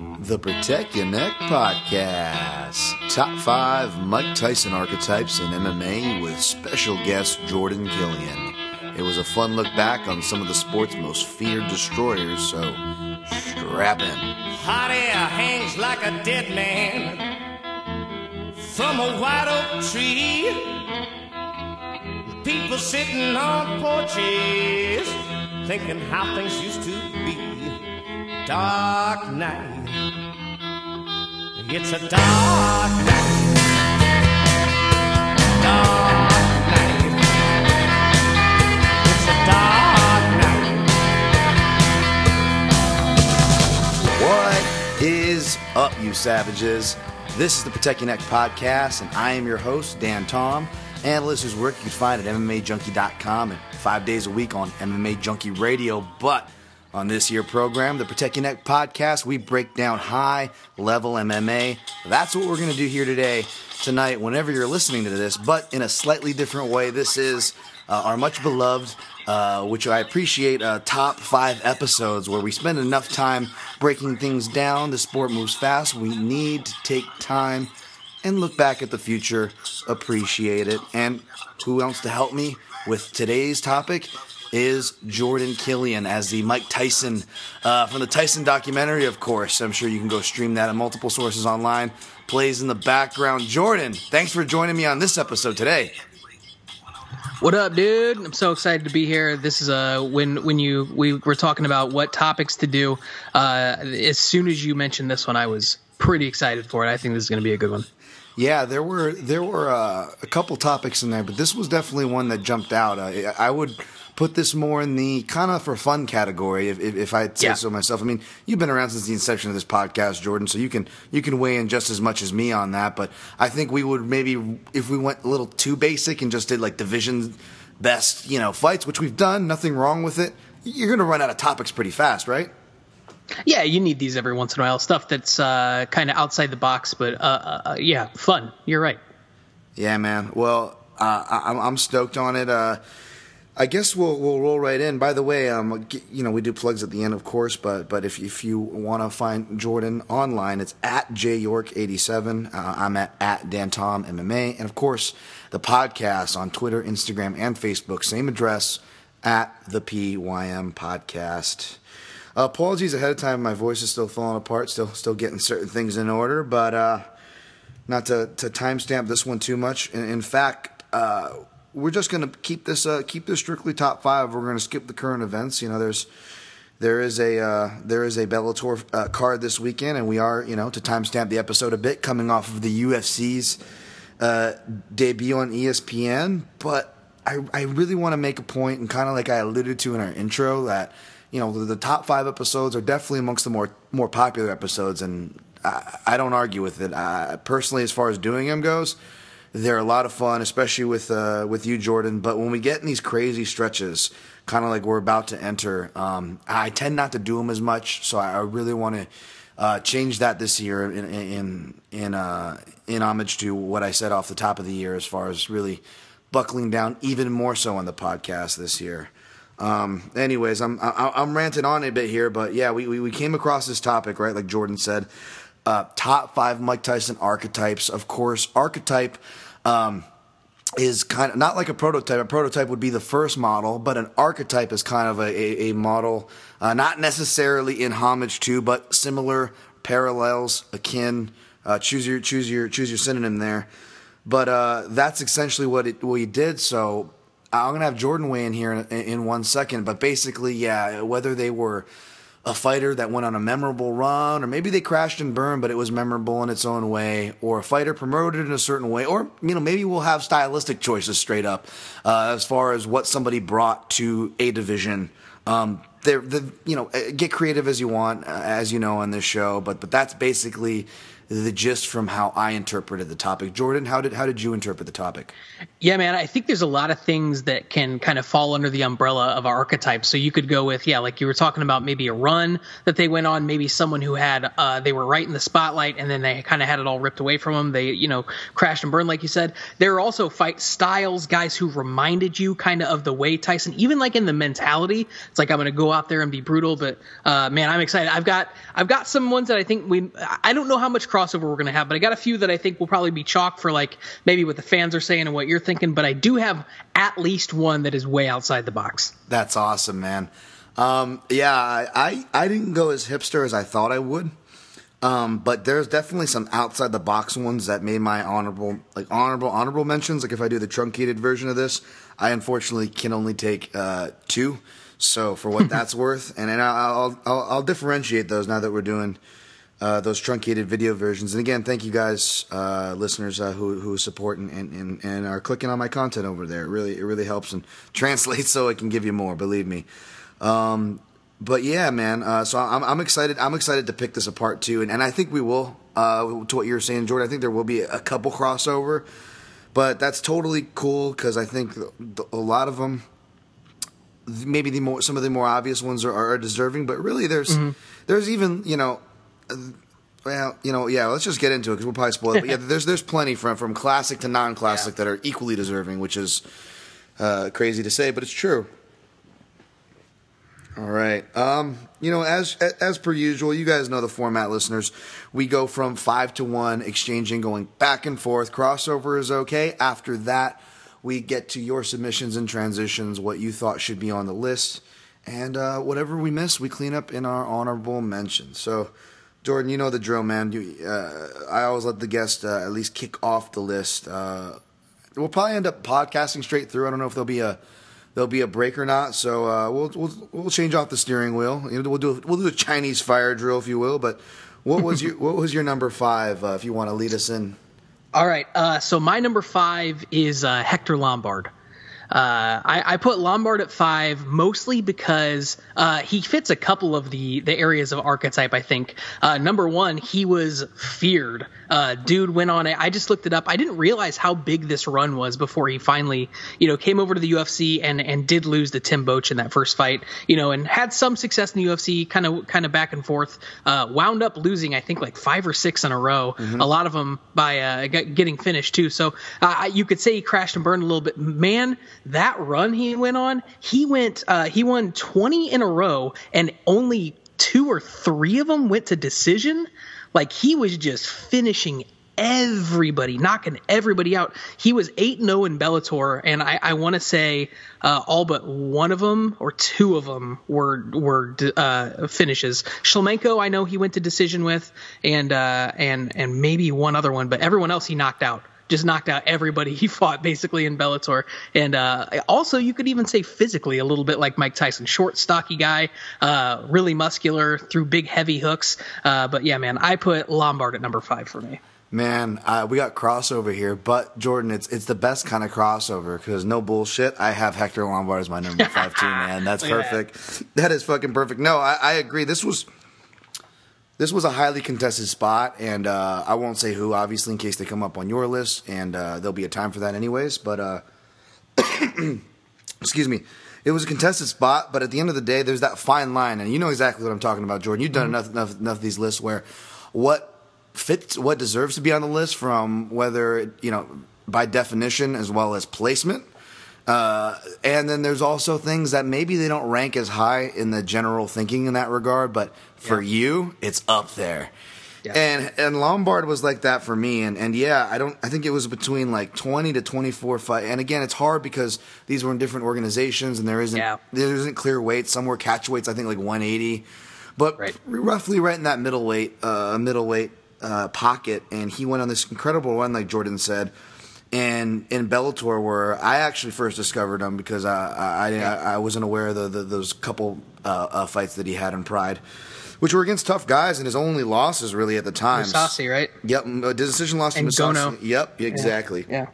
The Protect Your Neck Podcast. Top five Mike Tyson archetypes in MMA with special guest Jordan Killion. It was a fun look back on some of the sport's most feared destroyers, so strap in. Hot air hangs like a dead man from a white oak tree. People sitting on porches thinking how things used to. Dark night. It's a dark night. It's a dark night. What is up, you savages? This is the Protect Your Neck Podcast, and I am your host, Dan Tom. Whose work you can find at MMAJunkie.com and five days a week on MMA Junkie Radio. But on this year program, the Protect Your Neck Podcast, we break down high level MMA. That's what we're going to do here today, tonight, whenever you're listening to this, but in a slightly different way. This is uh, our much beloved, uh, which I appreciate, uh, top five episodes where we spend enough time breaking things down. The sport moves fast. We need to take time and look back at the future, appreciate it. And who wants to help me with today's topic is Jordan Killion as the Mike Tyson uh, from the Tyson documentary, of course. I'm sure you can go stream that on multiple sources online. Plays in the background. Jordan, thanks for joining me on this episode today. What up, dude? I'm so excited to be here. This is uh when when you we were talking about what topics to do. Uh, as soon as you mentioned this one, I was pretty excited for it. I think this is going to be a good one. Yeah, there were there were uh, a couple topics in there, but this was definitely one that jumped out. Uh, I would put this more in the kind of for fun category, if, if, if I'd say Yeah. so myself. I mean, you've been around since the inception of this podcast, Jordan, so you can you can weigh in just as much as me on that. But I think we would maybe if we went a little too basic and just did like division best, you know, fights, which we've done, nothing wrong with it. You're going to run out of topics pretty fast, right? Yeah, you need these every once in a while. Stuff that's uh, kind of outside the box, but uh, uh, uh, yeah, fun. You're right. Yeah, man. Well, uh, I, I'm- I'm stoked on it. I guess we'll we'll roll right in. By the way, um, you know we do plugs at the end, of course, but but if if you want to find Jordan online, it's at jyork87. Uh, I'm at at dantom MMA, and of course the podcast on Twitter, Instagram, and Facebook. Same address at the PYN podcast. Uh, apologies ahead of time. My voice is still falling apart. Still still getting certain things in order, but. Uh, not to, to timestamp this one too much. In, in fact, uh, we're just going to keep this uh, keep this strictly top five. We're going to skip the current events. You know, there's there is a uh, there is a Bellator uh, card this weekend, and we are you know to timestamp the episode a bit coming off of the UFC's uh, debut on ESPN. But I I really want to make a point, and kind of like I alluded to in our intro, that you know the, the top five episodes are definitely amongst the more more popular episodes, and I, I don't argue with it. I, personally, as far as doing them goes, they're a lot of fun, especially with uh, with you, Jordan. But when we get in these crazy stretches, kind of like we're about to enter, um, I tend not to do them as much. So I, I really want to uh, change that this year in in in, uh, in homage to what I said off the top of the year, as far as really buckling down even more so on the podcast this year. Um, anyways, I'm I, I'm ranting on a bit here, but yeah, we, we we came across this topic right, like Jordan said. Uh, top five Mike Tyson archetypes. Of course, archetype um, is kind of not like a prototype. A prototype would be the first model, but an archetype is kind of a, a, a model, uh, not necessarily in homage to, but similar parallels, akin. Uh, choose your choose your choose your synonym there. But uh, that's essentially what it what he did. So I'm gonna have Jordan weigh in here in, in one second. But basically, yeah, whether they were a fighter that went on a memorable run, or maybe they crashed and burned, but it was memorable in its own way, or a fighter promoted in a certain way, or you know maybe we'll have stylistic choices straight up uh, as far as what somebody brought to a division. Um, they're, the you know uh, get creative as you want, uh, as you know on this show, but but that's basically the gist from how I interpreted the topic. Jordan, how did how did you interpret the topic? Yeah, man, I think there's a lot of things that can kind of fall under the umbrella of archetypes. So you could go with, yeah, like you were talking about maybe a run that they went on, maybe someone who had, uh, they were right in the spotlight and then they kind of had it all ripped away from them. They, you know, crashed and burned, like you said. There are also fight styles, guys who reminded you kind of of the way Tyson, even like in the mentality, it's like, I'm going to go out there and be brutal. But, uh, man, I'm excited. I've got, I've got some ones that I think we, I don't know how much crossover we're going to have, but I got a few that I think will probably be chalk for like maybe what the fans are saying and what you're thinking. But I do have at least one that is way outside the box. That's awesome, man. Um, yeah, I, I, didn't go as hipster as I thought I would. Um, but there's definitely some outside the box ones that made my honorable, like honorable, honorable mentions. Like if I do the truncated version of this, I unfortunately can only take uh, two. So for what that's worth, and and I'll, I'll I'll differentiate those now that we're doing uh, those truncated video versions. And again, thank you guys, uh, listeners uh, who who support and, and, and are clicking on my content over there. It really it really helps and translates so I can give you more. Believe me. Um, but yeah, man. Uh, so I'm I'm excited. I'm excited to pick this apart too, and and I think we will. Uh, to what you were saying, Jordan, I think there will be a couple crossover, but that's totally cool because I think a lot of them maybe the more some of the more obvious ones are, are deserving, but really there's mm-hmm. there's even you know. Well, you know, yeah. Let's just get into it because we'll probably spoil it. But yeah, there's there's plenty from from classic to non-classic yeah. that are equally deserving, which is uh, crazy to say, but it's true. All right. Um, you know, as as per usual, you guys know the format, listeners. We go from five to one, exchanging, going back and forth. Crossover is okay. After that, we get to your submissions and transitions, what you thought should be on the list, and uh, whatever we miss, we clean up in our honorable mentions. So, Jordan, you know the drill, man. You, uh, I always let the guest uh, at least kick off the list. Uh, we'll probably end up podcasting straight through. I don't know if there'll be a there'll be a break or not. So uh, we'll we'll we'll change off the steering wheel. We'll do we'll do a Chinese fire drill, if you will. But what was your what was your number five? Uh, if you want to lead us in. All right. Uh, so my number five is Hector Lombard. Uh, I, I, put Lombard at five mostly because uh, he fits a couple of the the areas of archetype. I think uh, number one, he was feared. Uh, dude went on it. I just looked it up. I didn't realize how big this run was before he finally, you know, came over to the UFC and and did lose to Tim Boetsch in that first fight. You know, and had some success in the UFC, kind of kind of back and forth. Uh, wound up losing, I think, like five or six in a row. Mm-hmm. A lot of them by uh, getting finished too. So you could say he crashed and burned a little bit. Man, that run he went on, he went uh, he won 20 in a row and only two or three of them went to decision. Like he was just finishing everybody, knocking everybody out. He was 8 0 in Bellator, and I, I want to say uh, all but one of them or two of them were were uh, finishes. Shlemenko, I know he went to decision with, and uh, and and maybe one other one, but everyone else he knocked out just knocked out everybody he fought basically in Bellator. And uh, also, you could even say physically a little bit like Mike Tyson, short, stocky guy, uh, really muscular, through big, heavy hooks. Uh, but yeah, man, I put Lombard at number five for me. Man, uh, we got crossover here, but Jordan, it's it's the best kind of crossover because no bullshit. I have Hector Lombard as my number five too, man. That's perfect. That. that is fucking perfect. No, I, I agree. This was this was a highly contested spot, and uh, I won't say who, obviously, in case they come up on your list, and uh, there'll be a time for that, anyways. But uh, excuse me, it was a contested spot, but at the end of the day, there's that fine line, and you know exactly what I'm talking about, Jordan. You've done mm-hmm. enough, enough, enough of these lists where what fits, what deserves to be on the list, from whether you know by definition as well as placement. Uh, and then there's also things that maybe they don't rank as high in the general thinking in that regard, but for yeah. you, it's up there. Yeah. And and Lombard was like that for me, and and yeah, I don't. I think it was between like twenty to twenty four fight. And again, it's hard because these were in different organizations, and there isn't yeah. there isn't clear weight. Some were catch weights. I think like one eighty, but right. roughly right in that middleweight uh, middleweight uh, pocket. And he went on this incredible run, like Jordan said and in Bellator, where I actually first discovered him because I I, I, I wasn't aware of the, the, those couple uh, uh, fights that he had in Pride, which were against tough guys, and his only losses really at the time. Mousasi, right? Yep, a decision loss and to Mousasi. Yep, exactly. Yeah.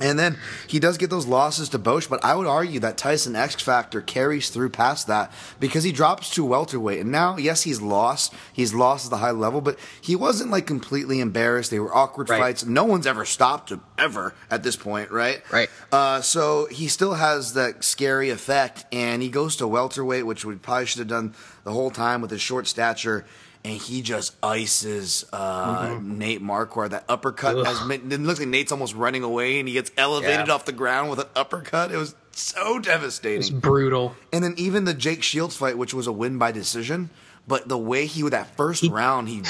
And then he does get those losses to Boetsch, but I would argue that Tyson X Factor carries through past that because he drops to welterweight. And now, yes, he's lost. He's lost at the high level, but he wasn't like completely embarrassed. They were awkward Right. fights. No one's ever stopped him, ever, at this point, right? Right. Uh, so he still has that scary effect, and he goes to welterweight, which we probably should have done the whole time with his short stature. And he just ices uh, Nate Marquardt. That uppercut, Ugh. as, it looks like Nate's almost running away, and he gets elevated Yeah. off the ground with an uppercut. It was so devastating. It's brutal. And then even the Jake Shields fight, which was a win by decision, but the way he with that first round, he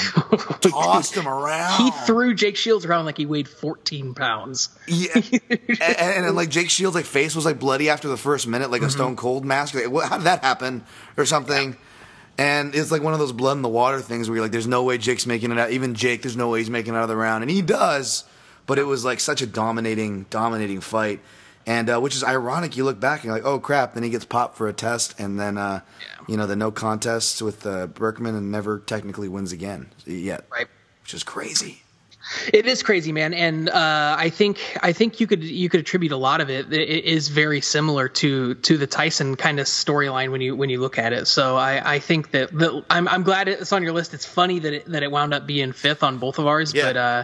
tossed him around. He threw Jake Shields around like he weighed 14 pounds. Yeah, and, and, and, like Jake Shields' like face was like bloody after the first minute, like a Stone Cold mask. Like, what, how did that happen, or something? And it's like one of those blood in the water things where you're like, "There's no way Jake's making it out." Even Jake, there's no way he's making it out of the round, and he does. But it was like such a dominating, dominating fight, and uh, which is ironic. You look back and you're like, "Oh crap!" Then he gets popped for a test, and then uh, Yeah. you know the no contest with uh, Burkman, and never technically wins again yet, Right. which is crazy. It is crazy, man, and uh, I think I think you could you could attribute a lot of it. It is very similar to to the Tyson kind of storyline when you when you look at it. So I, I think that the, I'm I'm glad it's on your list. It's funny that it, that it wound up being fifth on both of ours, Yeah. but uh,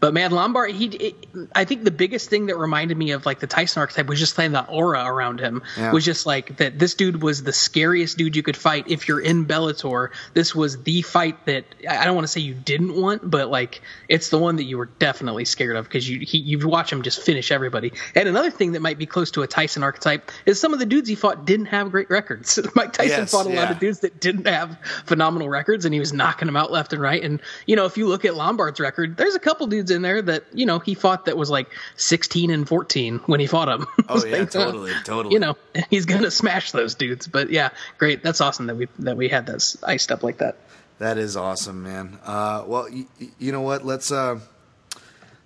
but man, Lombard, he it, I think the biggest thing that reminded me of like the Tyson archetype was just playing the aura around him. Yeah. Was just like that. This dude was the scariest dude you could fight if you're in Bellator. This was the fight that I don't want to say you didn't want, but like it's the one that you were definitely scared of because you he, you watch him just finish everybody. And another thing that might be close to a Tyson archetype is some of the dudes he fought didn't have great records. Mike Tyson Yes, fought a lot of dudes that didn't have phenomenal records, and he was knocking them out left and right. And you know, if you look at Lombard's record, there's a couple dudes in there that you know he fought that was like 16 and 14 when he fought them. Oh yeah, totally, totally. You know, he's gonna smash those dudes. But yeah, great. That's awesome that we that we had this iced up like that. That is awesome, man. Uh, well, you, you know what? Let's uh,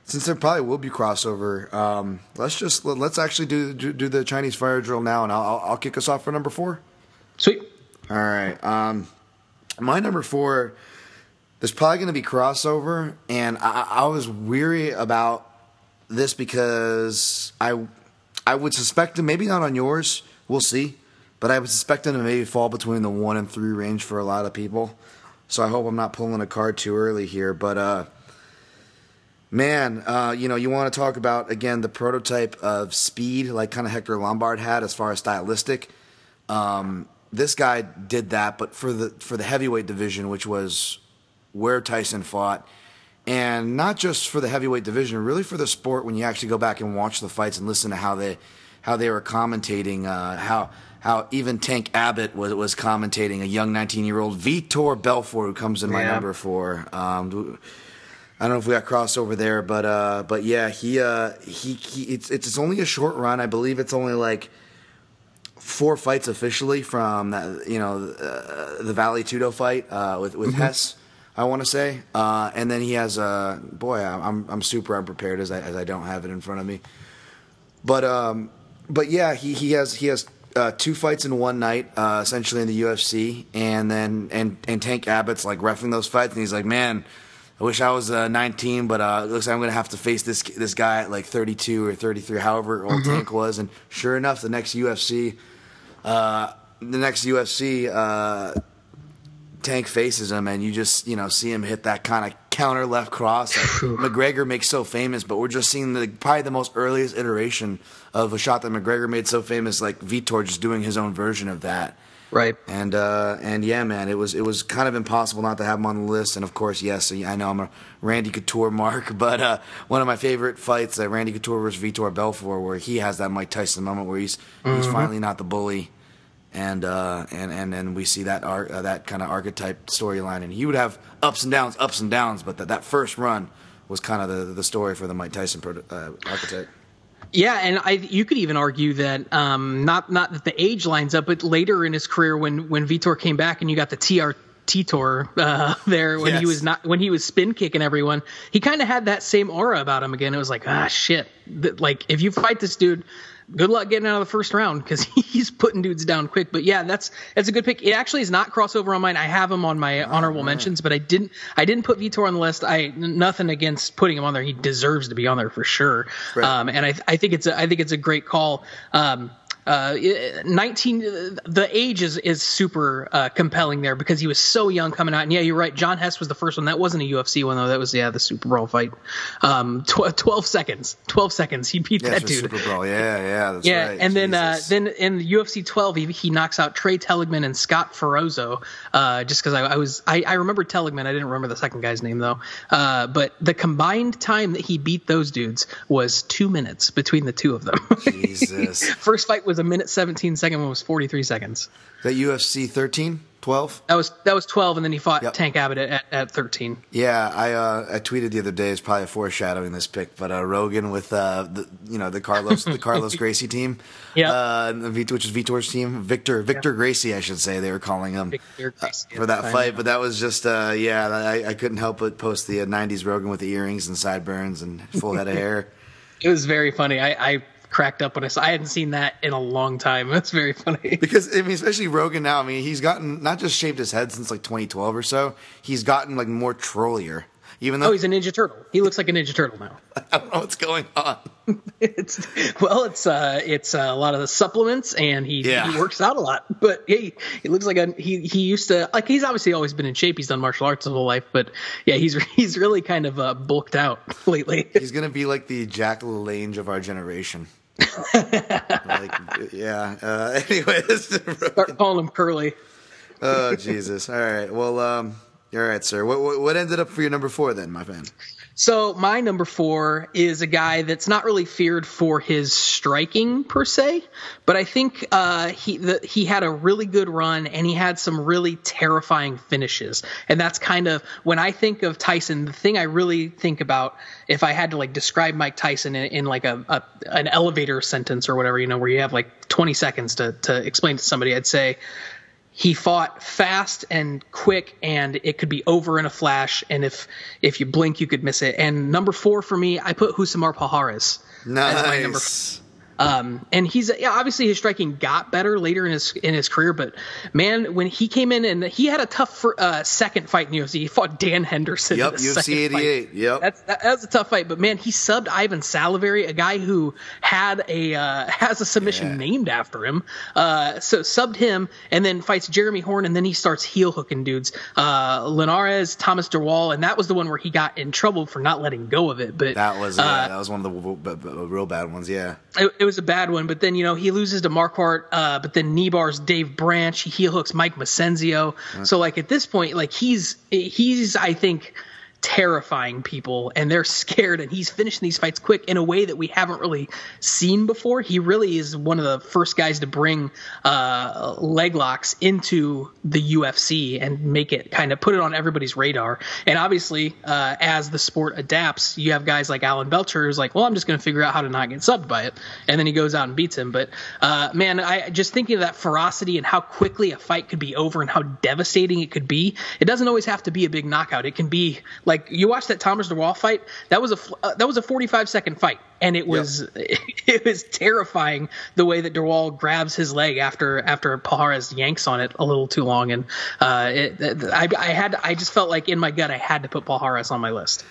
since there probably will be crossover. Um, let's just let- let's actually do, do do the Chinese fire drill now, and I'll I'll, I'll kick us off for number four. Sweet. All right. Um, my number four. There's probably going to be crossover, and I, I was weary about this because I I would suspect him. Maybe not on yours. We'll see. But I would suspect him to maybe fall between the one and three range for a lot of people. So I hope I'm not pulling a card too early here. But uh, man, uh, you know, you want to talk about again the prototype of speed, like kind of Hector Lombard had as far as stylistic. Um, this guy did that, but for the for the heavyweight division, which was where Tyson fought, and not just for the heavyweight division, really for the sport. When you actually go back and watch the fights and listen to how they how they were commentating, uh, how how even Tank Abbott was was commentating a young 19 year old Vitor Belfort, who comes in my Yeah. number four. Um, I don't know if we got crossover there, but uh, but yeah, he uh, he he it's it's only a short run. I believe it's only like four fights officially from that, you know uh, the Vale Tudo fight uh, with with Hess. I want to say, uh, and then he has a boy. I'm I'm super unprepared as I as I don't have it in front of me, but um, but yeah, he he has he has. Uh, two fights in one night, uh, essentially in the UFC, and then and and Tank Abbott's like refing those fights, and he's like, "Man, I wish I was uh, 19, but uh, it looks like I'm going to have to face this this guy at like 32 or 33, however old Tank was." And sure enough, the next UFC, uh, the next UFC, uh, Tank faces him, and you just you know see him hit that kind of counter left cross that McGregor makes so famous. But we're just seeing the probably the most earliest iteration of a shot that McGregor made so famous, like Vitor just doing his own version of that. Right. And uh, and yeah, man, it was it was kind of impossible not to have him on the list. And of course, yes, I know I'm a Randy Couture mark, but uh, one of my favorite fights, uh, Randy Couture versus Vitor Belfort, where he has that Mike Tyson moment where he's he's finally not the bully, and uh, and and and we see that ar- uh, that kind of archetype storyline, and he would have ups and downs, ups and downs, but that that first run was kind of the the story for the Mike Tyson proto- uh, archetype. Yeah, and I you could even argue that um, not not that the age lines up, but later in his career when when Vitor came back and you got the TR Tour uh, there when Yes. he was not when he was spin kicking everyone, he kind of had that same aura about him again. It was like ah shit, like if you fight this dude. Good luck getting out of the first round because he's putting dudes down quick. But yeah, that's that's a good pick. It actually is not crossover on mine. I have him on my honorable mentions, but I didn't I didn't put Vitor on the list. I nothing against putting him on there. He deserves to be on there for sure. Right. Um, and I I think it's a, I think it's a great call. Um, uh, 19 the age is is super uh, compelling there because he was so young coming out and yeah you're right john hess was the first one that wasn't a ufc one though that was yeah the Super Brawl fight um tw- 12 seconds 12 seconds he beat Yeah, that dude Super Brawl. Yeah, yeah, that's yeah, right. and then uh, then in the UFC 12, he, he knocks out Tra Telligman and Scott Ferozzo. Uh, just because I, I was I, I remember Telligman, I didn't remember the second guy's name though. Uh, but the combined time that he beat those dudes was two minutes between the two of them. Jesus. First fight was a minute 17 second one was 43 seconds. that UFC 13, 12? That was that was 12, and then he fought Yep. Tank Abbott at, at, at 13. Yeah, I uh, I tweeted the other day. It's probably foreshadowing this pick, but uh, Rogan with uh, the you know the Carlson the Carlson Gracie team, Yeah. uh, and the Vit- which is Vitor's team, Victor Victor Gracie, I should say they were calling him uh, Gracie for that fight. But that was just uh, yeah, I, I couldn't help but post the uh, '90s Rogan with the earrings and sideburns and full head of hair. It was very funny. I, I cracked up when I saw. I hadn't seen that in a long time. That's very funny. Because I mean, especially Rogan now. I mean, he's gotten not just shaved his head since like 2012 or so. He's gotten like more trollier. Even though Oh, he's a Ninja Turtle. He looks like a Ninja Turtle now. I don't know what's going on. it's well, it's uh, it's uh, a lot of the supplements, and he Yeah. he works out a lot. But he he looks like a he he used to like he's obviously always been in shape. He's done martial arts his whole life, but yeah, he's he's really kind of uh, bulked out lately. He's gonna be like the Jack LaLanne of our generation. like, yeah. Uh, anyways, Start calling him Curly. oh Jesus! All right. Well, um, all right, sir. What, what ended up for your number four then, my fan? So my number four is a guy that's not really feared for his striking per se, but I think uh, he the, he had a really good run and he had some really terrifying finishes. And that's kind of when I think of Tyson, the thing I really think about if I had to like describe Mike Tyson in, in like a, a an elevator sentence or whatever, you know, where you have like 20 seconds to to explain to somebody, I'd say he fought fast and quick and it could be over in a flash and if if you blink you could miss it and number four for me i put Rousimar Palhares as my number Nice. Um, and he's yeah, obviously his striking got better later in his in his career, but man, when he came in and he had a tough fir- uh, second fight in UFC, he fought Dan Henderson. Yep, UFC fight. 88. Yep. That's that, was a tough fight, but man, he subbed Ivan Salaverry, a guy who had a uh, has a submission Yeah. named after him. Uh, so subbed him, and then fights Jeremy Horn, and then he starts heel hooking dudes. Uh, Linhares, Thomas Drwal, and that was the one where he got in trouble for not letting go of it. But That was uh, that was one of the real bad ones. Yeah. it, it was a bad one, but then you know he loses to Marquardt, uh, but then Nebar's Dave Branch, he heel hooks Mike Massenzio. So like at this point, like he's he's I think terrifying people and they're scared and he's finishing these fights quick in a way that we haven't really seen before. He really is one of the first guys to bring uh, leg locks into the UFC and make it kind of put it on everybody's radar. And obviously uh, as the sport adapts you have guys like Alan Belcher who's like well I'm just going to figure out how to not get subbed by it. And then he goes out and beats him. But uh, man I just thinking of that ferocity and how quickly a fight could be over and how devastating it could be it doesn't always have to be a big knockout. It can be like you watch that Thomas Drwal fight? That was a uh, that was a 45 second fight. And it was it was terrifying the way that Drwal grabs his leg after after Palhares yanks on it a little too long. And uh, it, I, I had I just felt like in my gut I had to put Palhares on my list.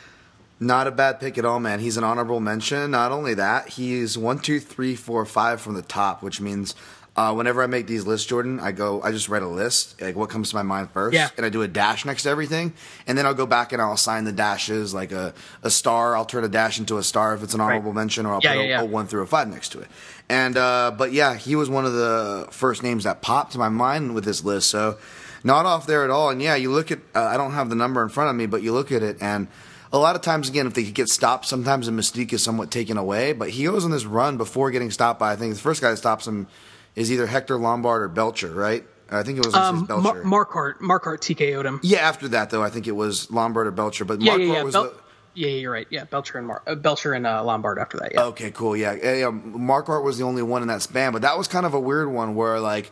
Not a bad pick at all, man. He's an honorable mention. Not only that, he's one, two, three, four, five from the top, which means uh, whenever I make these lists, Jordan, I go, I just write a list, like what comes to my mind first, Yeah. and I do a dash next to everything, and then I'll go back and I'll assign the dashes like a, a star. I'll turn a dash into a star if it's an honorable mention, or I'll Yeah, put yeah, a, a one through a five next to it. And uh, but yeah, he was one of the first names that popped to my mind with this list. So not off there at all. And yeah, you look at uh, I don't have the number in front of me, but you look at it and. A lot of times, again, if they get stopped, sometimes the mystique is somewhat taken away. But he goes on this run before getting stopped by, I think the first guy that stops him is either Hector Lombard or Belcher, right? I think it was um, Belcher. Mar- Marquardt Marquardt TKO'd him yeah, after that, though, I think it was Lombard or Belcher. But yeah Marquardt yeah yeah was Bel- the, yeah yeah, you're right yeah Belcher and Mar- uh, Belcher and uh, Lombard after that yeah Okay, cool. Yeah, yeah. yeah. Marquardt was the only one in that span, but that was kind of a weird one where, like,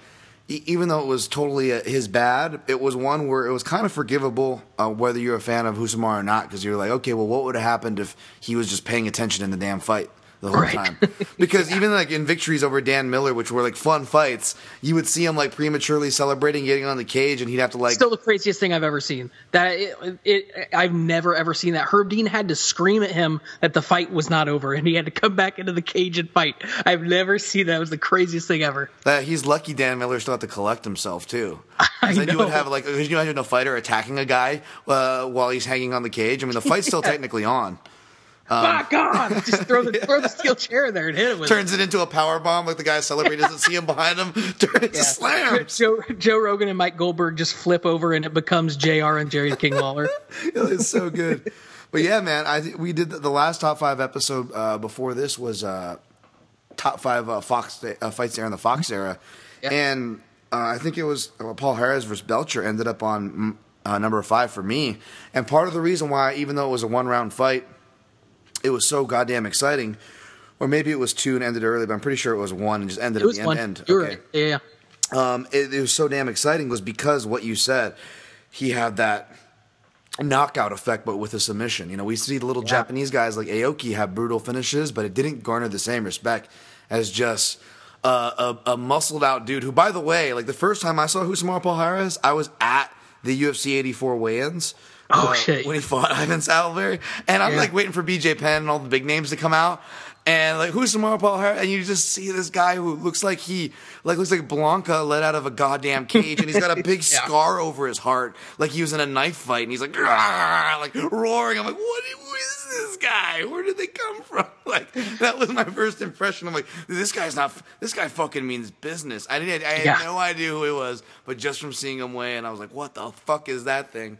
e- even though it was totally uh, his bad, it was one where it was kind of forgivable, uh, whether you're a fan of Rousimar or not, because you're like, okay, well, what would have happened if he was just paying attention in the damn fight? The whole Right. time. Because even like in victories over Dan Miller, which were like fun fights, you would see him like prematurely celebrating, getting on the cage, and he'd have to like Still the craziest thing I've ever seen. That it, it, I've never ever seen that. Herb Dean had to scream at him that the fight was not over, and he had to come back into the cage and fight. I've never seen that. It was the craziest thing ever. that he's lucky Dan Miller still had to collect himself too. I then you would have like, could you imagine a fighter attacking a guy uh, while he's hanging on the cage? I mean, the fight's still technically on. Ah, God! Just throw the throw the steel chair there and hit it with. it. Turns it into a power bomb, like the guy celebrating doesn't see him behind him. Turn it to slams. Joe, Joe Rogan and Mike Goldberg just flip over and it becomes Jr. and Jerry King Lawler. it's so good. But yeah, man, I we did the, the last top five episode uh, before this was uh, top five uh, Fox uh, fights there in the Fox era, Yeah. and uh, I think it was uh, Palhares versus Belcher ended up on mm, uh, number five for me. And part of the reason why, even though it was a one round fight, it was so goddamn exciting. Or maybe it was two and ended early, but I'm pretty sure it was one and just ended It at the one. end. end. You're Okay right. Yeah, yeah. um, it, it was so damn exciting was because what you said, he had that knockout effect, but with a submission. You know, we see the little Japanese guys like Aoki have brutal finishes, but it didn't garner the same respect as just uh, a, a muscled out dude. Who, by the way, like the first time I saw Rousimar Palhares, I was at the UFC 84 weigh-ins. Oh, uh, shit. When he fought Ivan Salaverry, and I'm Yeah. like waiting for BJ Penn and all the big names to come out. And like who's Rousimar Palhares? And you just see this guy who looks like he like looks like Blanka let out of a goddamn cage, and he's got a big Yeah. scar over his heart, like he was in a knife fight, and he's like like roaring. I'm like, what? Is this guy? Where did they come from? Like that was my first impression. I'm like, this guy's not. This guy fucking means business. I didn't. I had Yeah. no idea who he was, but just from seeing him weigh, and I was like, what the fuck is that thing?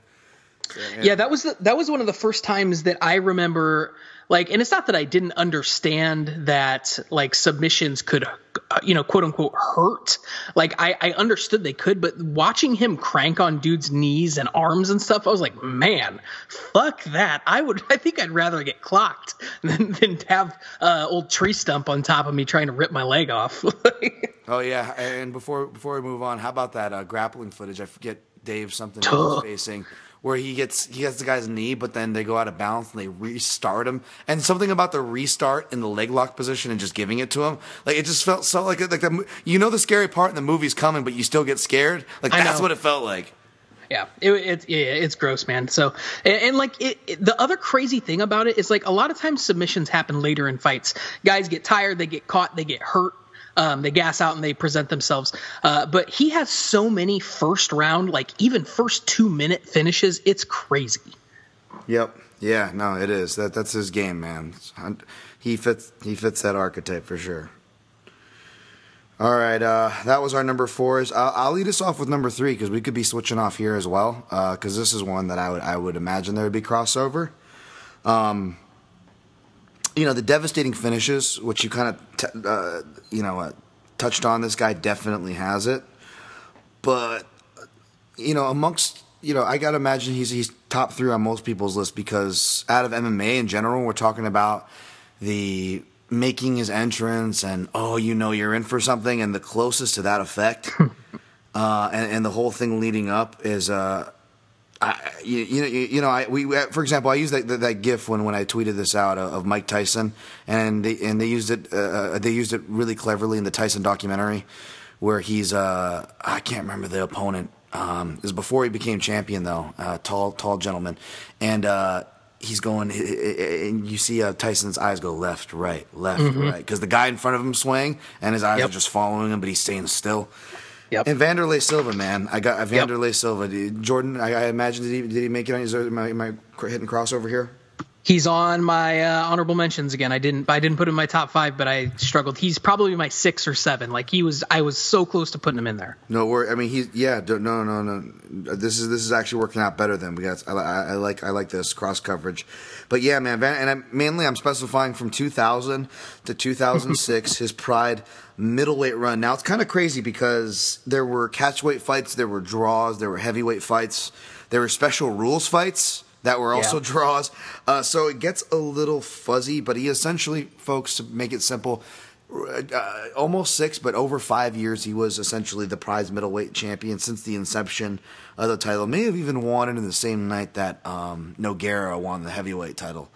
So, Yeah, that was the, that was one of the first times that I remember like and it's not that I didn't understand that like submissions could uh, you know quote unquote hurt. Like I, I understood they could but watching him crank on dudes knees and arms and stuff I was like man fuck that. I would I think I'd rather get clocked than, than have uh, old tree stump on top of me trying to rip my leg off. Oh yeah, and before before we move on, how about that uh, grappling footage? I forget Dave something was facing where he gets he gets the guy's knee, but then they go out of balance and they restart him, and something about the restart in the leg lock position and just giving it to him, like it just felt so like like the, you know the scary part in the movie's coming, but you still get scared. Like that's what it felt like. Yeah, it, it, yeah, it's gross, man. So, and, and like it, it- the other crazy thing about it is like a lot of times submissions happen later in fights. Guys get tired, they get caught, they get hurt, um, they gas out, and they present themselves. Uh, but he has so many first round, like even first two minute finishes. It's crazy. Yep. Yeah. No, it is. That that's his game, man. He fits. He fits that archetype for sure. All right. Uh, that was our number fours. I'll, I'll lead us off with number three because we could be switching off here as well. Because this is one that I would I would imagine there would be crossover. Um, you know the devastating finishes, which you kind of t- uh, you know uh, touched on. This guy definitely has it, but you know, amongst you know, I gotta imagine he's he's top three on most people's list because out of MMA in general, we're talking about the making his entrance and oh, you know, you're in for something, and the closest to that effect, uh, and, and the whole thing leading up is uh. I, you, you know, you, you know, I, we, for example, I used that, that, that GIF when, when I tweeted this out of, of Mike Tyson, and they and they used it, uh, they used it really cleverly in the Tyson documentary, where he's, uh, I can't remember the opponent. Um, it was before he became champion, though, uh, tall, tall gentleman, and uh, he's going, and you see uh, Tyson's eyes go left, right, left, right, because the guy in front of him swing, and his eyes Yep. are just following him, but he's staying still. Yep. And Wanderlei Silva, man, I got uh, Wanderlei Silva. Jordan, I, I imagine did he did he make it on his my my hitting crossover here? He's on my uh, honorable mentions again. I didn't I didn't put him in my top five, but I struggled. He's probably my six or seven. Like he was, I was so close to putting him in there. No, we're, I mean he's yeah, no, no, no. This is this is actually working out better than we got. I, I, I like I like this cross coverage, but yeah, man, Van, and I'm, mainly I'm specifying from 2000 to 2006 his Pride middleweight run. Now it's kind of crazy because there were catchweight fights, there were draws, there were heavyweight fights, there were special rules fights that were also Yeah. draws. Uh, so it gets a little fuzzy, but he essentially, folks, to make it simple, uh, almost six, but over five years, he was essentially the Pride middleweight champion since the inception of the title. May have even won it in the same night that um, Nogueira won the heavyweight title.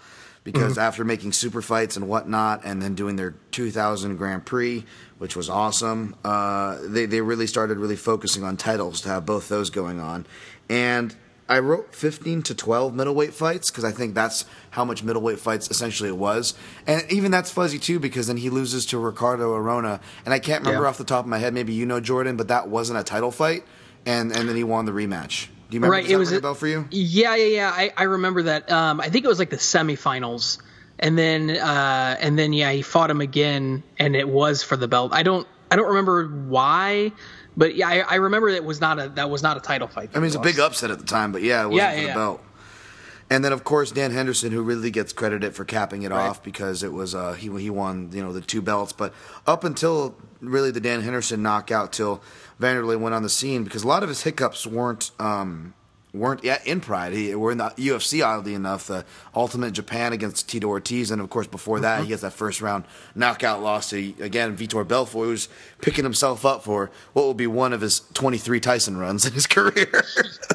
because Mm-hmm. after making super fights and whatnot, and then doing their 2000 Grand Prix, which was awesome, uh, they they really started really focusing on titles to have both those going on, and. I wrote 15 to 12 middleweight fights because I think that's how much middleweight fights essentially it was. And even that's fuzzy too because then he loses to Ricardo Arona. And I can't remember Yeah. off the top of my head, maybe you know Jordan, but that wasn't a title fight. And, and then he won the rematch. Do you remember Right, it was a- bell for you? Yeah, yeah, yeah. I, I remember that. Um, I think it was like the semifinals, and then uh, and then yeah, he fought him again, and it was for the belt. I don't I don't remember why, but yeah, I, I remember it was not a that was not a title fight. I mean, it's a big upset at the time, but yeah, it wasn't Yeah, for yeah, the yeah. belt. And then, of course, Dan Henderson, who really gets credited for capping it Right. off because it was uh, he he won you know the two belts. But up until really the Dan Henderson knockout, till Wanderlei went on the scene, because a lot of his hiccups weren't um, weren't yet in Pride. He were in the UFC, oddly enough, the Ultimate Japan against Tito Ortiz, and of course before that he gets that first round knockout loss to again Vitor Belfort, who's picking himself up for what will be one of his 23 Tyson runs in his career.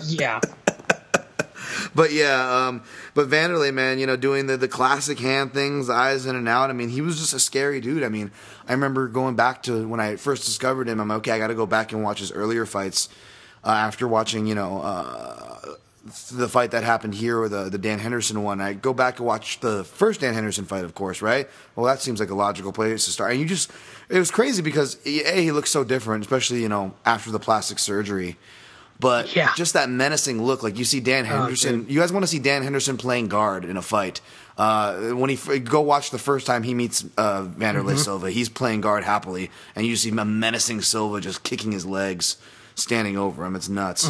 Yeah, But yeah, um, but Wanderlei, man, you know, doing the, the classic hand things, eyes in and out. I mean, he was just a scary dude. I mean, I remember going back to when I first discovered him. I'm like, okay. I got to go back and watch his earlier fights uh, after watching, you know, uh, the fight that happened here or the the Dan Henderson one. I go back and watch the first Dan Henderson fight, of course, right? Well, that seems like a logical place to start. And you just, it was crazy because a he looks so different, especially you know after the plastic surgery. But Yeah. just that menacing look, like you see Dan Henderson. dude. you guys want to see Dan Henderson playing guard in a fight? Uh, when he go watch the first time he meets uh, Wanderlei Silva, he's playing guard happily, and you see a menacing Silva just kicking his legs, standing over him. It's nuts.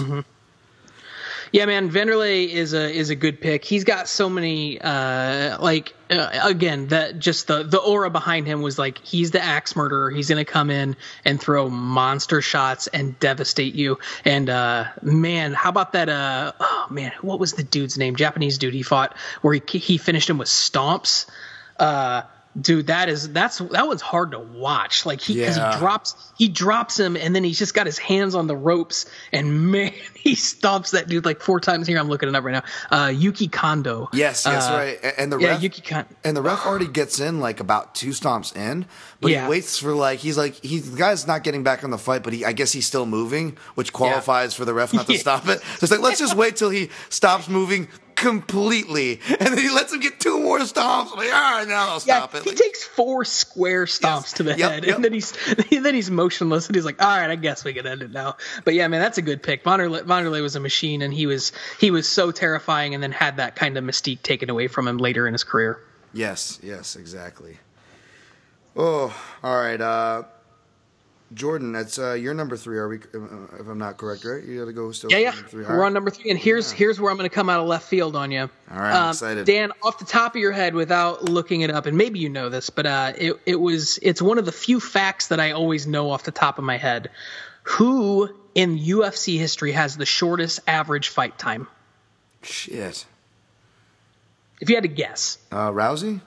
yeah, man. Wanderlei is a is a good pick. He's got so many uh, like uh, again that just the the aura behind him was like he's the axe murderer. He's gonna come in and throw monster shots and devastate you. And uh, man, how about that? Uh, oh man, what was the dude's name? Japanese dude he fought where he he finished him with stomps. Uh, dude, that is that's that one's hard to watch. Like he because Yeah. he drops he drops him and then he's just got his hands on the ropes and man he stomps that dude like four times. Here I'm looking it up right now. Uh, Yuki Kondo. Yes, yes, Uh, right. And the yeah, ref, Yuki Kondo. and the ref already gets in like about two stomps in, but Yeah. he waits for like he's like he's the guy's not getting back on the fight, but he I guess he's still moving, which qualifies for the ref not to Yeah. stop it. So it's like let's just wait till he stops moving completely, and then he lets him get two more stomps. I'm like, all right, now I'll Yeah, stop it. he takes four square stomps to the Yep, head, yep. and then he's then he's motionless, and he's like, "All right, I guess we can end it now." But yeah, man, that's a good pick. Wanderlei was a machine, and he was he was so terrifying, and then had that kind of mystique taken away from him later in his career. yes, yes, exactly. Oh, all right. Uh, Jordan, that's uh, your number three. Are we? uh, If I'm not correct, right? You got to go still. Yeah, yeah. number three. All We're on number three, and here's here's where I'm going to come out of left field on you. All right, I'm excited. Dan, off the top of your head, without looking it up, and maybe you know this, but uh, it it was it's one of the few facts that I always know off the top of my head. Who in UFC history has the shortest average fight time? Shit. If you had to guess, Uh, Rousey.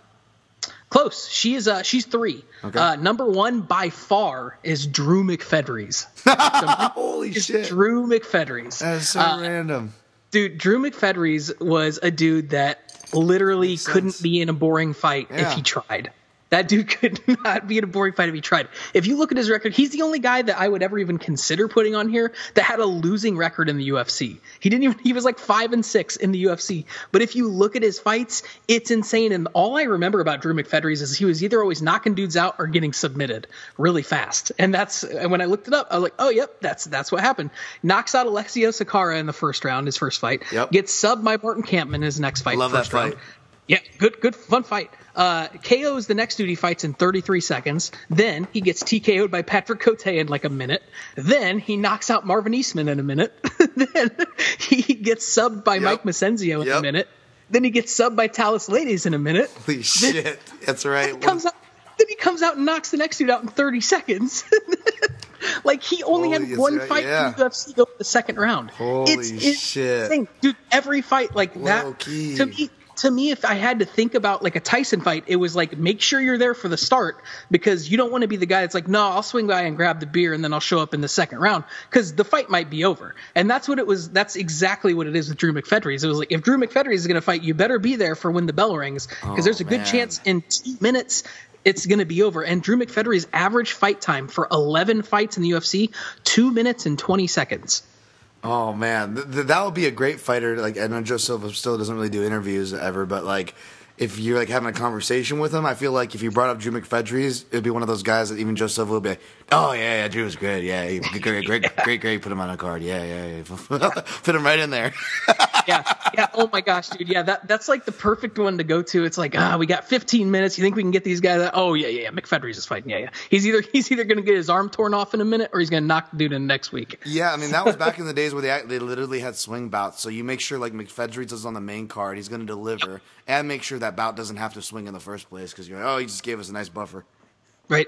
Close. She is uh she's three. Okay. Uh, number one by far is Drew McFedries. Holy shit. Drew McFedries. That is so Uh, random. dude, Drew McFedries was a dude that literally Makes couldn't sense. be in a boring fight if he tried. That dude could not be in a boring fight if he tried. If you look at his record, he's the only guy that I would ever even consider putting on here that had a losing record in the UFC. He didn't even he was like 5 and 6 in the UFC. But if you look at his fights, it's insane and all I remember about Drew McFedries is he was either always knocking dudes out or getting submitted really fast. And that's and when I looked it up, I was like, "Oh, yep, that's that's what happened." Knocks out Alessio Sakara in the first round, his first fight. Yep. Gets subbed by Martin Kampmann in his next fight. Love that first round. fight. Yeah, good, good, fun fight. Uh, KO's the next dude he fights in 33 seconds. Then he gets TKO'd by Patrick Cote in like a minute. Then he knocks out Marvin Eastman in a minute. then he gets subbed by Mike Massenzio in a minute. Then he gets subbed by Thales Leites in a minute. Holy shit. That's right. Then he comes out. Then he comes out and knocks the next dude out in 30 seconds. like he only Holy, had one that- fight yeah. in the UFC go to the second round. Holy it's, it's shit. insane. dude! Every fight like Low that key. to me, to me, if I had to think about like a Tyson fight, it was like make sure you're there for the start because you don't want to be the guy that's like, no, I'll swing by and grab the beer and then I'll show up in the second round because the fight might be over. And that's what it was. That's exactly what it is with Drew McFedries. It was like if Drew McFedries is going to fight, you better be there for when the bell rings because Oh, there's a oh, good chance in two minutes it's going to be over. And Drew McFedries' average fight time for 11 fights in the UFC, two minutes and 20 seconds. Oh man, th- th- that would be a great fighter. Like I know Joe Silva still doesn't really do interviews ever, but like if you're like having a conversation with him, I feel like if you brought up Drew McFedries, it'd be one of those guys that even Joe Silva would be like, "Oh yeah, yeah, Drew was good. Yeah, he- great, great, great, great, great. Put him on a card. Yeah, yeah, yeah. Put him right in there." yeah, yeah. Oh my gosh, dude. Yeah, that that's like the perfect one to go to. It's like, ah, we got 15 minutes. You think we can get these guys? Oh yeah, yeah. yeah. McFedries is fighting. Yeah, yeah. He's either he's either going to get his arm torn off in a minute, or he's going to knock the dude in next week. Yeah, I mean that was back in the days where they they literally had swing bouts. So you make sure like McFedries is on the main card, he's going to deliver, and make sure that bout doesn't have to swing in the first place because you're like, oh, he just gave us a nice buffer. Right.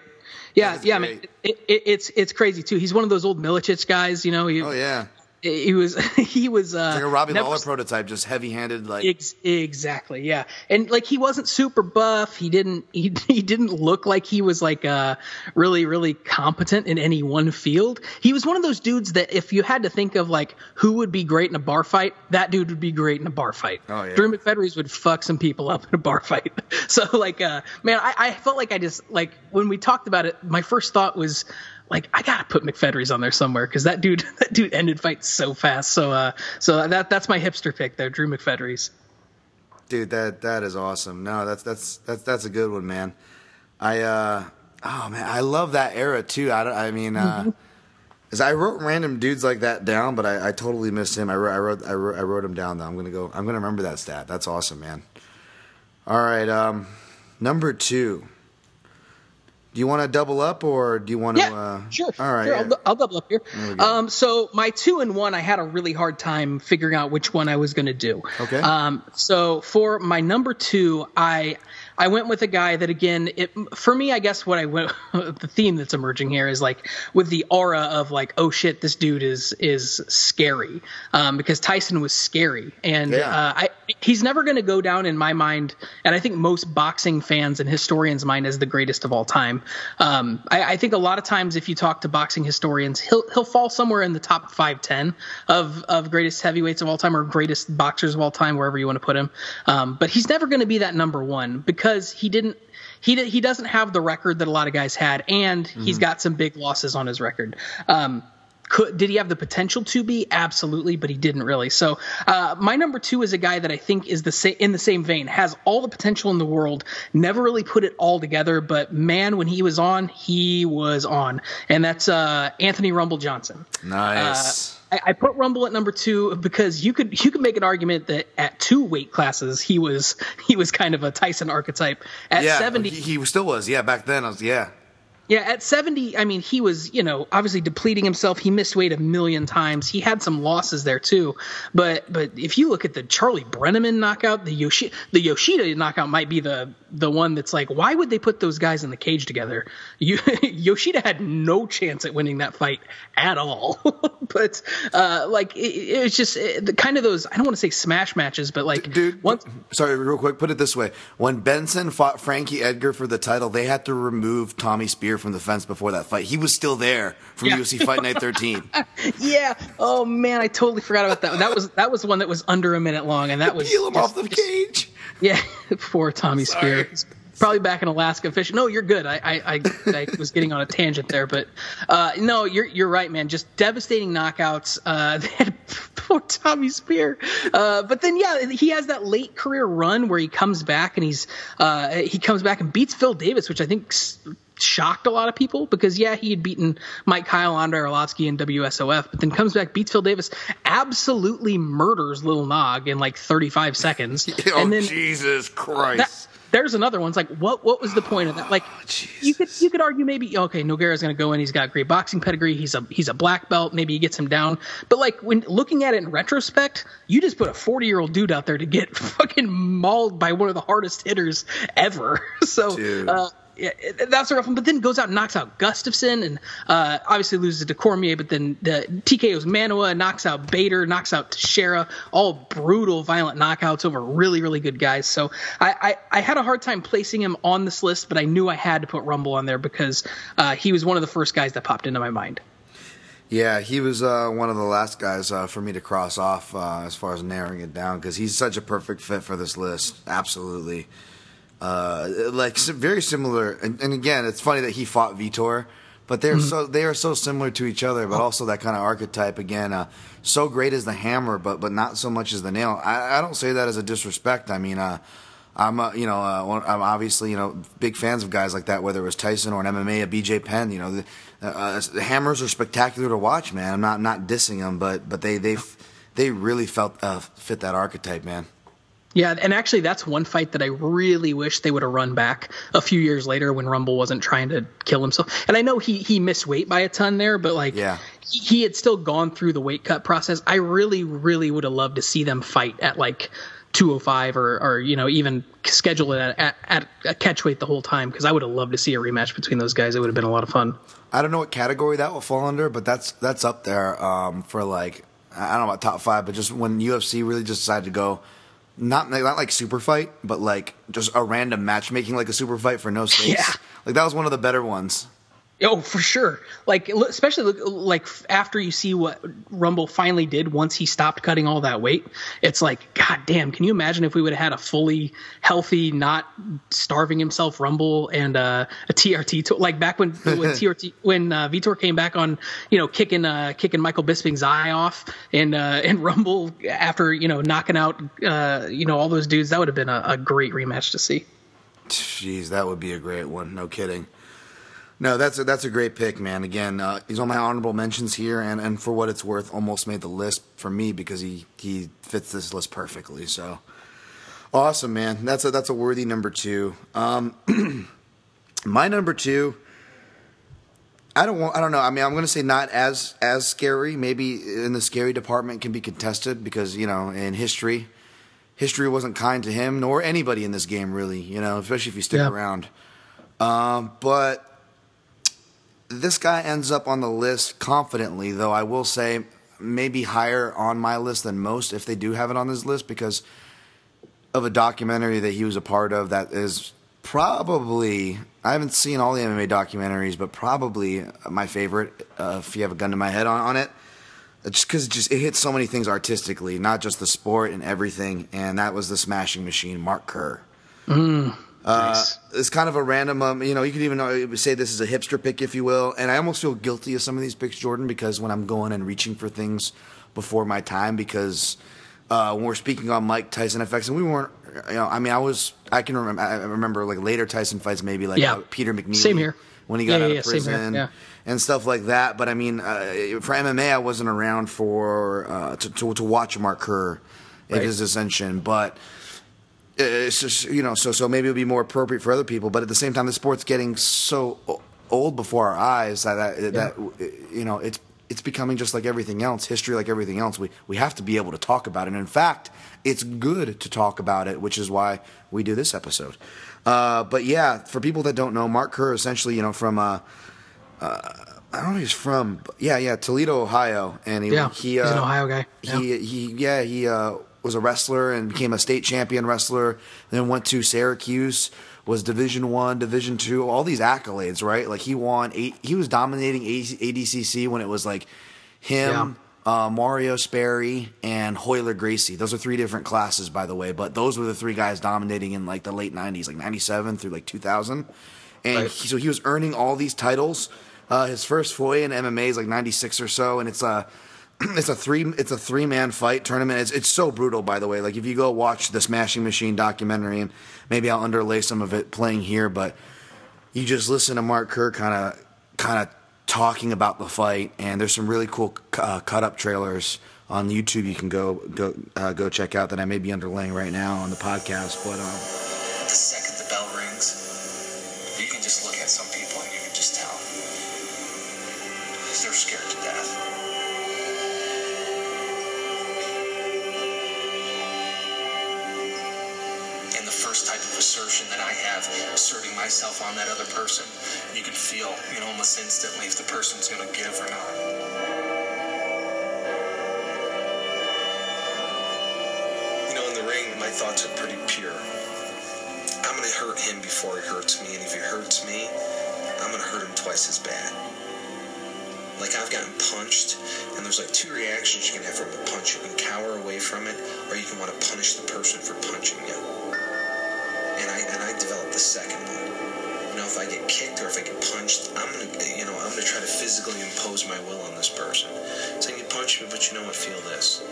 Yeah, That's yeah. I mean, it, it, it's it's crazy too. He's one of those old Miletich guys. You know. He, Oh yeah, He was he was uh, like a Robbie never- Lawler prototype, just heavy-handed. Like Ex- exactly, yeah. And like he wasn't super buff. He didn't he he didn't look like he was like uh really really competent in any one field. He was one of those dudes that if you had to think of like who would be great in a bar fight, that dude would be great in a bar fight. Oh, yeah. Drew McFedries would fuck some people up in a bar fight. So like uh man, I, I felt like I just like when we talked about it, my first thought was like I gotta put McFedries on there somewhere because that dude that dude ended fights so fast. So uh so that that's my hipster pick there, Drew McFedries. Dude, that that is awesome. No, that's that's that's that's a good one, man. I uh oh man, I love that era too. I I mean, uh, as I wrote random dudes like that down, but I, I totally missed him. I wrote I wrote I wrote, I wrote him down though. I'm gonna go. I'm gonna remember that stat. That's awesome, man. All right, um, number two. Do you want to double up or do you want to? Yeah, uh, sure. All right. sure. I'll, I'll double up here. Um, so my two and one, I had a really hard time figuring out which one I was going to do. Okay. Um, so for my number two, I I went with a guy that again, it for me, I guess what I went the theme that's emerging here is like with the aura of like, oh shit, this dude is is scary. Um, because Tyson was scary, and Yeah. uh, I he's never going to go down in my mind, and I think most boxing fans and historians' mind as the greatest of all time. Um, I, I think a lot of times if you talk to boxing historians, he'll he'll fall somewhere in the top five ten of of greatest heavyweights of all time or greatest boxers of all time, wherever you want to put him. Um, but he's never going to be that number one because he didn't. He, he doesn't have the record that a lot of guys had, and he's got some big losses on his record. Um, could did he have the potential to be absolutely but he didn't really so uh, my number two is a guy that i think is the sa- in the same vein has all the potential in the world never really put it all together but man when he was on he was on and that's uh, anthony rumble johnson nice. I, I put Rumble at number two because you could you could make an argument that at two weight classes he was he was kind of a Tyson archetype. At yeah, seventy, he, he still was. Yeah, back then I was. Yeah. yeah, at 70, I mean, he was, you know, obviously depleting himself. He missed weight a million times. He had some losses there too. But but if you look at the Charlie Brenneman knockout, the Yoshi the Yoshida knockout might be the the one that's like, why would they put those guys in the cage together? You, Yoshida had no chance at winning that fight at all. but uh, like it, it was just uh, the kind of those I don't want to say smash matches, but like Dude, once sorry, real quick, put it this way. When Benson fought Frankie Edgar for the title, they had to remove Tommy Speer from the fence before that fight. He was still there from Yeah. UFC Fight Night 13. yeah, oh man, I totally forgot about that. That was that was the one that was under a minute long, and that was Peel him just- off the just- cage. Yeah, poor Tommy Speer. Probably back in Alaska fishing. No, you're good. I, I, I, I was getting on a tangent there, but uh, no, you're you're right, man. Just devastating knockouts. Uh, poor Tommy Speer. Uh, but then, yeah, he has that late career run where he comes back and he's uh, he comes back and beats Phil Davis, which I think shocked a lot of people because yeah, he had beaten Mike Kyle, Andrei Arlovsky, and WSOF, but then comes back, beats Phil Davis, absolutely murders Lil Nog in like 35 seconds, Oh, and then Jesus Christ. that, there's another one. It's like, what what was the point of that? Like, you could you could argue maybe okay, Nogueira's going to go in. He's got great boxing pedigree. He's a he's a black belt. Maybe he gets him down. But like when looking at it in retrospect, you just put a 40 year old dude out there to get fucking mauled by one of the hardest hitters ever. So uh, that's a rough one. But then goes out and knocks out Gustafsson, and uh, obviously loses to Cormier. But then the TKO's Manuwa, knocks out Bader, knocks out Teixeira, all brutal, violent knockouts over really, really good guys. So I, I, I, had a hard time placing him on this list, but I knew I had to put Rumble on there because uh, he was one of the first guys that popped into my mind. Yeah, he was uh, one of the last guys uh, for me to cross off uh, as far as narrowing it down because he's such a perfect fit for this list. Absolutely. Uh, like very similar, and, and, again, it's funny that he fought Vitor, but they're mm-hmm. so they are so similar to each other, but also that kind of archetype again. Uh, so great as the hammer, but but not so much as the nail. I, I don't say that as a disrespect. I mean, uh, I'm you know I'm obviously you know big fans of guys like that, whether it was Tyson or an MMA, a BJ Penn. You know, the, uh, the hammers are spectacular to watch, man. I'm not not dissing them, but but they they they really felt uh, fit that archetype, man. Yeah, and actually, that's one fight that I really wish they would have run back a few years later when Rumble wasn't trying to kill himself. And I know he he missed weight by a ton there, but like, yeah. he, he had still gone through the weight cut process. I really, really would have loved to see them fight at like 205 or, or you know even schedule it at, at, at catch weight the whole time because I would have loved to see a rematch between those guys. It would have been a lot of fun. I don't know what category that will fall under, but that's that's up there um, for like I don't know about top five, but just when UFC really just decided to go not not like super fight, but like just a random matchmaking like a super fight for no stakes. Yeah. Like that was one of the better ones. Oh, for sure. Like, especially like after you see what Rumble finally did once he stopped cutting all that weight, it's like, God damn! Can you imagine if we would have had a fully healthy, not starving himself Rumble and uh, a TRT to- like back when when TRT when uh, Vitor came back on, you know, kicking uh, kicking Michael Bisping's eye off and uh, and Rumble after you know knocking out uh, you know all those dudes, that would have been a, a great rematch to see. Jeez, that would be a great one. No kidding. No, that's a, that's a great pick, man. Again, uh, he's on my honorable mentions here, and, and for what it's worth, almost made the list for me because he, he fits this list perfectly. So awesome, man. That's a that's a worthy number two. Um, my number two. I don't want. I don't know. I mean, I'm going to say not as as scary. Maybe in the scary department can be contested because you know in history, history wasn't kind to him nor anybody in this game really. You know, especially if you stick yeah. around. Um, but this guy ends up on the list confidently, though I will say maybe higher on my list than most if they do have it on this list because of a documentary that he was a part of that is probably I haven't seen all the MMA documentaries, but probably my favorite. Uh, if you have a gun to my head on, on it, just because it just it hits so many things artistically, not just the sport and everything. And that was the Smashing Machine, Mark Kerr. Mm. Uh, nice. It's kind of a random, um, you know, you could even uh, say this is a hipster pick, if you will. And I almost feel guilty of some of these picks, Jordan, because when I'm going and reaching for things before my time, because uh, when we're speaking on Mike Tyson effects, and we weren't, you know, I mean, I was, I can remember, I remember like later Tyson fights, maybe like yeah. uh, Peter McNeeley. Same here. When he got yeah, out yeah, of prison yeah. and stuff like that. But I mean, uh, for MMA, I wasn't around for uh, to, to, to watch Mark Kerr in right. his ascension, but just you know so so maybe it'll be more appropriate for other people but at the same time the sport's getting so old before our eyes that that, yeah. that you know it's it's becoming just like everything else history like everything else we we have to be able to talk about it and in fact it's good to talk about it which is why we do this episode uh, but yeah for people that don't know mark kerr essentially you know from uh, uh, I don't know he's from. Yeah, yeah, Toledo, Ohio, and he yeah, he uh, he's an Ohio guy. Yeah. He he yeah he uh, was a wrestler and became a state champion wrestler. Then went to Syracuse, was Division One, Division Two, all these accolades, right? Like he won. Eight, he was dominating ADCC when it was like him. Yeah. Uh, Mario Sperry and Royler Gracie. Those are three different classes, by the way, but those were the three guys dominating in like the late '90s, like '97 through like 2000. And right. he, so he was earning all these titles. Uh, his first foy in MMA is like '96 or so, and it's a uh, it's a three it's a three man fight tournament. It's it's so brutal, by the way. Like if you go watch the Smashing Machine documentary, and maybe I'll underlay some of it playing here, but you just listen to Mark Kerr kind of kind of talking about the fight, and there's some really cool uh, cut up trailers on YouTube. You can go go uh, go check out that I may be underlaying right now on the podcast, but. Um, thoughts are pretty pure. I'm going to hurt him before he hurts me, and if he hurts me, I'm going to hurt him twice as bad. Like I've gotten punched, and there's like two reactions you can have from a punch. You can cower away from it, or you can want to punish the person for punching you. And I and I developed the second one. You know, if I get kicked or if I get punched, I'm gonna, you know, I'm gonna try to physically impose my will on this person. Saying you punch me, but you know what? Feel this.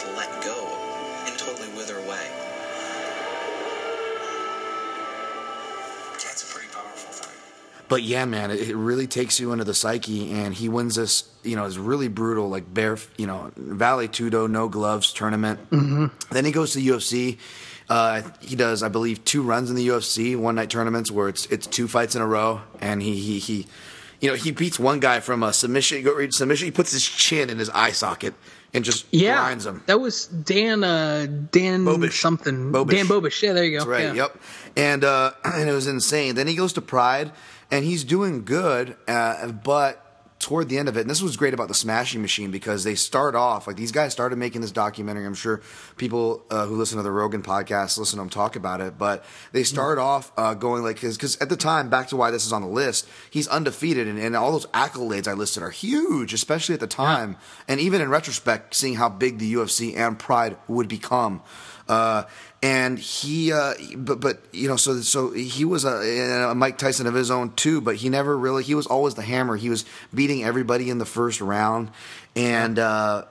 Just let go and totally wither away. That's a pretty powerful thing. But yeah, man, it, it really takes you into the psyche, and he wins this. You know, it's really brutal, like bare, you know, Vale Tudo, no gloves tournament. Mm-hmm. Then he goes to the UFC. Uh, he does, I believe, two runs in the UFC, one night tournaments where it's it's two fights in a row, and he he he, you know, he beats one guy from a submission. Submission. He puts his chin in his eye socket and just Yeah, grinds him. that was Dan. Uh, Dan Bobish. something. Bobish. Dan Bobish. Yeah, there you go. That's right. Yeah. Yep. And uh, and it was insane. Then he goes to Pride, and he's doing good, uh, but toward the end of it, and this was great about the Smashing Machine because they start off like these guys started making this documentary. I'm sure people uh, who listen to the Rogan podcast listen to them talk about it, but they start off uh, going like because at the time, back to why this is on the list, he's undefeated, and, and all those accolades I listed are huge, especially at the time, and even in retrospect, seeing how big the UFC and Pride would become. Uh, and he, uh, but but you know, so so he was a, a Mike Tyson of his own too. But he never really. He was always the hammer. He was beating everybody in the first round, and uh,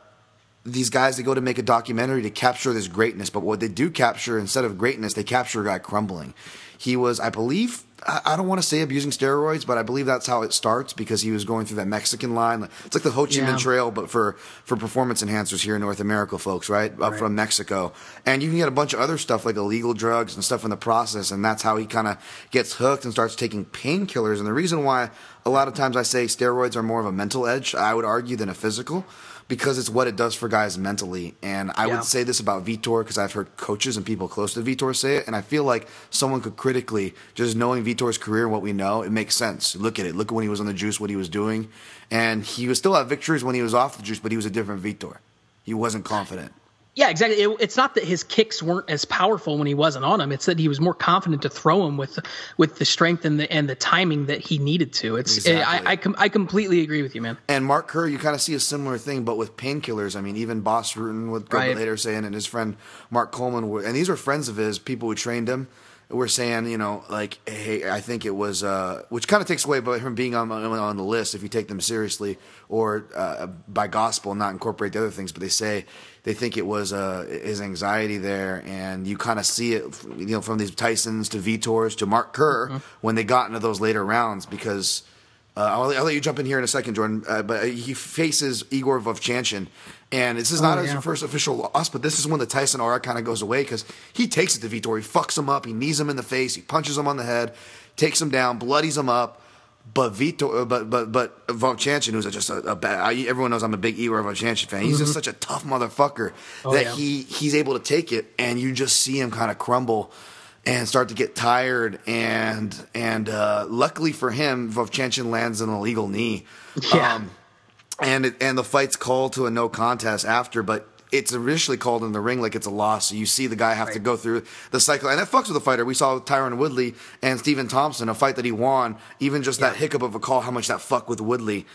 these guys they go to make a documentary to capture this greatness. But what they do capture instead of greatness, they capture a guy crumbling. He was, I believe, I I don't want to say abusing steroids, but I believe that's how it starts because he was going through that Mexican line. It's like the Ho Chi Yeah. Minh Trail, but for for performance enhancers here in North America, folks, right? Up from Mexico, and you can get a bunch of other stuff like illegal drugs and stuff in the process, and that's how he kind of gets hooked and starts taking painkillers. And the reason why a lot of times I say steroids are more of a mental edge, I would argue, than a physical. Because it's what it does for guys mentally, and I Yeah. would say this about Vitor because I've heard coaches and people close to Vitor say it, and I feel like someone could critically, just knowing Vitor's career and what we know, it makes sense. Look at it. Look at when he was on the juice, what he was doing, and he was still have victories when he was off the juice, but he was a different Vitor. He wasn't confident. Yeah, exactly. It, it's not that his kicks weren't as powerful when he wasn't on them. It's that he was more confident to throw them with with the strength and the and the timing that he needed to. It's Exactly. I I, com- I completely agree with you, man. And Mark Kerr, you kind of see a similar thing, but with painkillers. I mean, even Bas Rutten would go Right. later saying, and his friend Mark Coleman, were, and these were friends of his, people who trained him, were saying, you know, like, hey, I think it was, uh, which kind of takes away from being on, on the list if you take them seriously or uh, by gospel and not incorporate the other things. But they say they think it was uh, his anxiety there, and you kind of see it, you know, from these Tysons to Vitors to Mark Kerr when they got into those later rounds because. Uh, I'll, I'll let you jump in here in a second, Jordan. Uh, but he faces Igor Vovchanchin, and this is not Oh, his first official loss, but this is when the Tyson aura kind of goes away because he takes it to Vitor. He fucks him up. He knees him in the face. He punches him on the head, takes him down, bloodies him up. But Vitor, uh, but but but Vovchanchin, who's just a, a bad. I, everyone knows I'm a big Igor Vovchanchin fan. He's just such a tough motherfucker Mm-hmm. Oh, that yeah. he he's able to take it, and you just see him kind of crumble and start to get tired. And and uh, luckily for him, Vovchanchin lands an illegal knee. Yeah. Um, and it, and the fight's called to a no contest after, but it's initially called in the ring like it's a loss. So you see the guy have to go through the cycle, and that fucks with the fighter. We saw Tyron Woodley and Stephen Thompson, a fight that he won. Even just that hiccup of a call, how much that fuck with Woodley.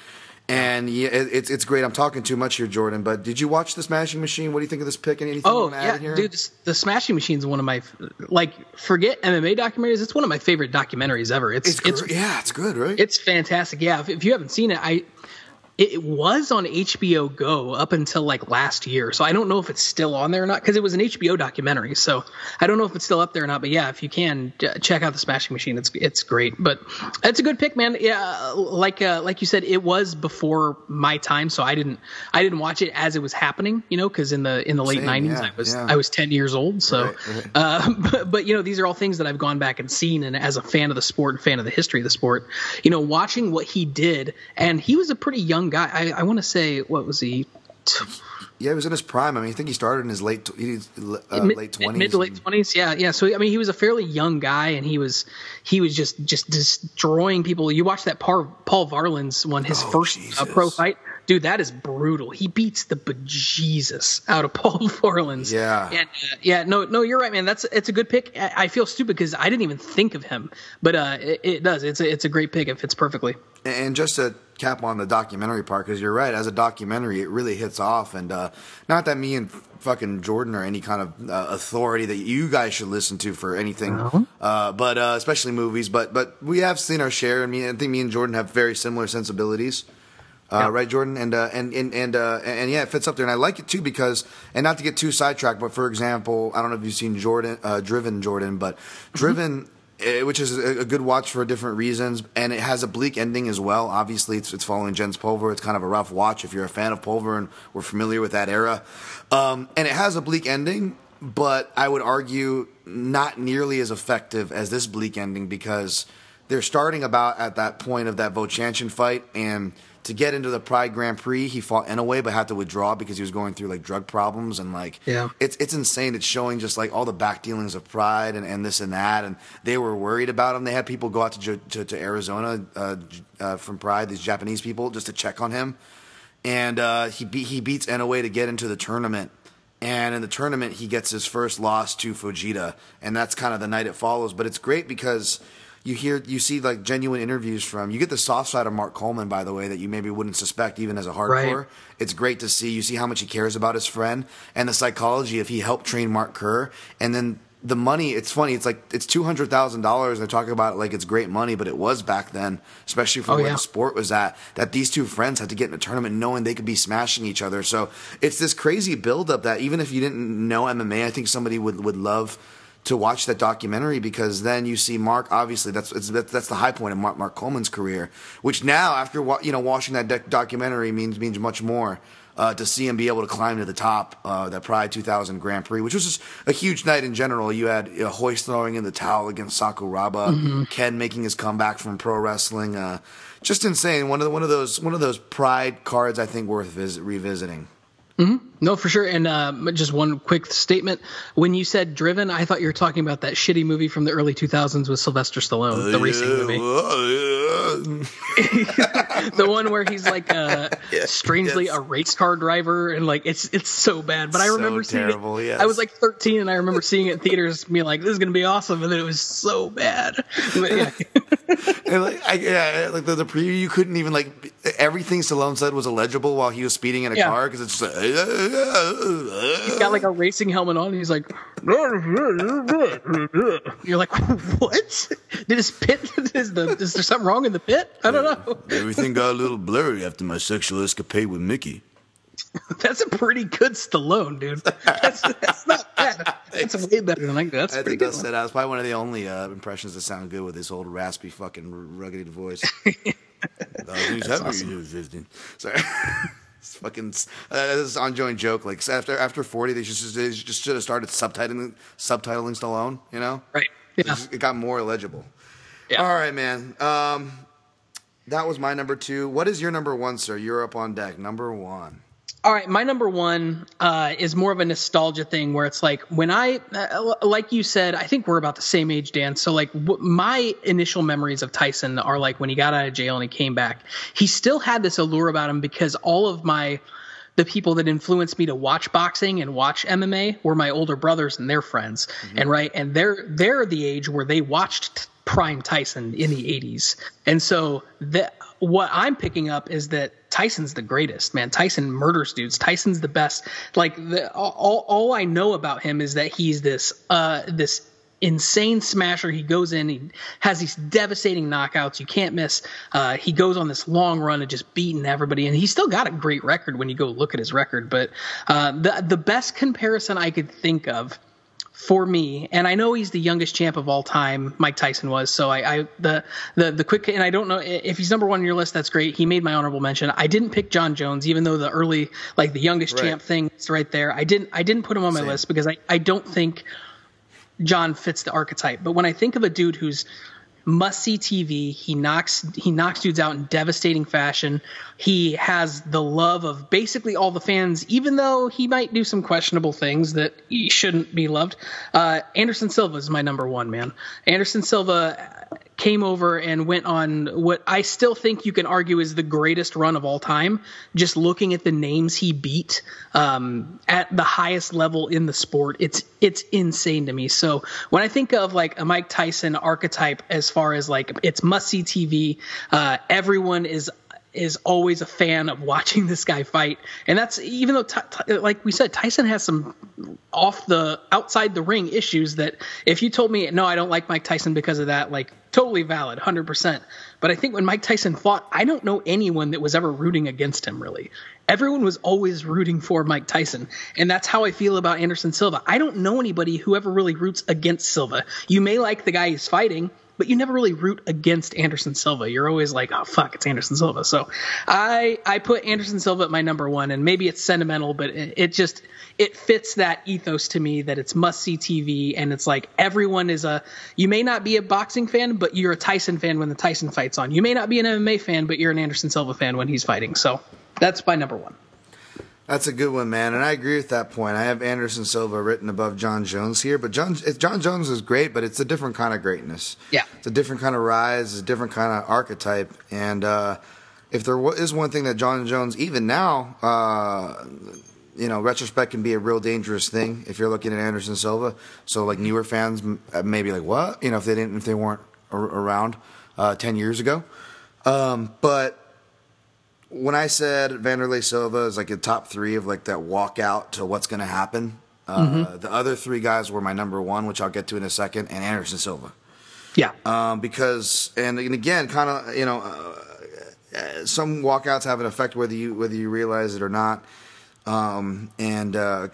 And yeah, it's it's great. I'm talking too much here, Jordan. But did you watch the Smashing Machine? What do you think of this pick? Anything you Oh yeah, dude, the Smashing Machine is one of my like forget MMA documentaries. It's one of my favorite documentaries ever. It's it's, it's yeah, it's good, right? it's fantastic. Yeah, if, if you haven't seen it, I it, was on HBO Go up until like last year. So I don't know if it's still on there or not because it was an HBO documentary. So I don't know if it's still up there or not. But yeah, if you can check out the Smashing Machine, it's it's great. But it's a good pick, man. Yeah, like uh, like you said, it was before my time, so I didn't I didn't watch it as it was happening. You know, because in the in the late '90s, yeah, I was yeah. I was 10 years old. So, Right, right. Uh, but, but you know, these are all things that I've gone back and seen, and as a fan of the sport and fan of the history of the sport, you know, watching what he did, and he was a pretty young guy. I, I want to say, what was he? Yeah, he was in his prime. I mean, I think he started in his late uh, mid, late twenties, mid to late twenties. Yeah, yeah. So I mean, he was a fairly young guy, and he was he was just just destroying people. You watch that Paul, Paul Varelans one, his Oh, first uh, pro fight. Dude, that is brutal. He beats the bejesus out of Paul Varelans. Yeah. And, uh, yeah. No, no, you're right, man. That's it's a good pick. I, I feel stupid because I didn't even think of him, but uh, it, it does. It's a, it's a great pick. It fits perfectly. And just to cap on the documentary part, because you're right, as a documentary, it really hits off. And uh, not that me and fucking Jordan are any kind of uh, authority that you guys should listen to for anything, uh, but uh, especially movies. But but we have seen our share, I mean, I think me and Jordan have very similar sensibilities. Uh, Yeah. Right, Jordan, and uh, and and and, uh, and yeah, it fits up there, and I like it too because, and not to get too sidetracked, but for example, I don't know if you've seen Jordan, uh, Driven, Jordan, but Driven, eh, which is a, a good watch for different reasons, and it has a bleak ending as well. Obviously, it's, it's following Jens Pulver. It's kind of a rough watch if you're a fan of Pulver and we're familiar with that era, um, and it has a bleak ending, but I would argue not nearly as effective as this bleak ending because they're starting about at that point of that Vovchanchin fight and to get into the Pride Grand Prix, he fought Inoue but had to withdraw because he was going through like drug problems and like Yeah. it's it's insane. It's showing just like all the back dealings of Pride and, and this and that, and they were worried about him. They had people go out to to, to Arizona uh, uh, from Pride, these Japanese people, just to check on him, and uh, he be- he beats Inoue to get into the tournament. And in the tournament, he gets his first loss to Fujita, and that's kind of the night it follows. But it's great because you hear, you see like genuine interviews from. You get the soft side of Mark Coleman, by the way, that you maybe wouldn't suspect even as a hardcore. Right. It's great to see. You see how much he cares about his friend and the psychology if he helped train Mark Kerr, and then the money. It's funny. It's like it's two hundred thousand dollars. They're talking about it like it's great money, but it was back then, especially for Oh, where yeah. the sport was at. That these two friends had to get in a tournament knowing they could be smashing each other. So it's this crazy buildup that even if you didn't know MMA, I think somebody would would love to watch that documentary because then you see Mark. Obviously, that's it's, that's, the high point of Mark, Mark Coleman's career. Which now, after you know watching that doc- documentary, means means much more. Uh, to see him be able to climb to the top, uh, that Pride 2000 Grand Prix, which was just a huge night in general. You had uh, Hoist throwing in the towel against Sakuraba, Ken making his comeback from pro wrestling. Uh, just insane. One of the, one of those one of those Pride cards I think worth visit, revisiting. No, for sure. And uh, just one quick statement: when you said "driven," I thought you were talking about that shitty movie from the early 2000s with Sylvester Stallone, the racing movie, the one where he's like uh, strangely yes. a race car driver, and like it's it's so bad. But I So remember seeing terrible, it. yes. I was like 13, and I remember seeing it in theaters, being like, "This is gonna be awesome," and then it was so bad. But, yeah. And like, I, yeah, like the, the preview, you couldn't even like everything Stallone said was illegible while he was speeding in a Yeah. car because it's just like, He's got like a racing helmet on. And he's like, you're like, what? Did his pit? Is the is there something wrong in the pit? I don't know. everything got a little blurry after my sexual escapade with Mickey. That's a pretty good Stallone, dude. That's, that's not bad. That's way better than like that. That's I pretty think good. that was probably one of the only uh, impressions that sound good with his old raspy fucking rugged voice. Uh, who's happy 15? Sorry. It's fucking uh, this is an ongoing joke. Like after after forty, they just they just should have started subtitling subtitling Stallone. You know, Right. It, Yeah. just- it got more illegible. Yeah. All right, man. Um, that was my number two. What is your number one, sir? You're up on deck. Number one. All right, my number one uh, is more of a nostalgia thing where it's like when I, uh, like you said, I think we're about the same age, Dan. So like w- my initial memories of Tyson are like when he got out of jail and he came back. He still had this allure about him because all of my the people that influenced me to watch boxing and watch MMA were my older brothers and their friends. And right, and they're they're the age where they watched prime Tyson in the 80s. And so what I'm picking up is that Tyson's the greatest, man. Tyson murders dudes. Tyson's the best. Like the, all all I know about him is that he's this uh this insane smasher. He goes in, he has these devastating knockouts. You can't miss. Uh, he goes on this long run of just beating everybody, and he's still got a great record when you go look at his record. But uh, the the best comparison I could think of for me, and I know he's the youngest champ of all time. Mike Tyson was. So I, I the the the quick, and I don't know if he's number one on your list. That's great. He made my honorable mention. I didn't pick Jon Jones, even though the early like the youngest Right. champ thing is right there. I didn't I didn't put him on my Same. list because I I don't think Jon fits the archetype. But when I think of a dude who's must see TV, he knocks he knocks dudes out in devastating fashion. He has the love of basically all the fans, even though he might do some questionable things that he shouldn't be loved. Uh, Anderson Silva is my number one man. Anderson Silva came over and went on what I still think you can argue is the greatest run of all time. Just looking at the names he beat um, at the highest level in the sport, it's it's insane to me. So when I think of like a Mike Tyson archetype, as far as like it's must see TV, uh, everyone is is always a fan of watching this guy fight, and that's even though, like we said, Tyson has some off the outside the ring issues that if you told me no, I don't like Mike Tyson because of that, like totally valid, hundred percent. But I think when Mike Tyson fought, I don't know anyone that was ever rooting against him really. Everyone was always rooting for Mike Tyson, and that's how I feel about Anderson Silva. I don't know anybody who ever really roots against Silva. You may like the guy he's fighting, but you never really root against Anderson Silva. You're always like, oh fuck, it's Anderson Silva. So I I put Anderson Silva at my number one, and maybe it's sentimental, but it, it just it fits that ethos to me that it's must see TV, and it's like everyone is a. You may not be a boxing fan, but you're a Tyson fan when the Tyson fight's on. You may not be an MMA fan, but you're an Anderson Silva fan when he's fighting. So that's my number one. That's a good one, man, and I agree with that point. I have Anderson Silva written above Jon Jones here, but John Jon Jones is great, but it's a different kind of greatness. Yeah. it's a different kind of rise, it's a different kind of archetype, and uh, if there is one thing that Jon Jones, even now, uh, you know, retrospect can be a real dangerous thing if you're looking at Anderson Silva. So, like newer fans, m- uh, maybe like what, you know, if they didn't, if they weren't ar- around uh, ten years ago, um, but when I said Wanderlei Silva is like a top three of like that walkout to what's going to happen, uh, the other three guys were my number one, which I'll get to in a second, and Anderson Silva. Yeah, Um, because and, and again, kind of you know, uh, uh, some walkouts have an effect whether you whether you realize it or not. Um, and uh,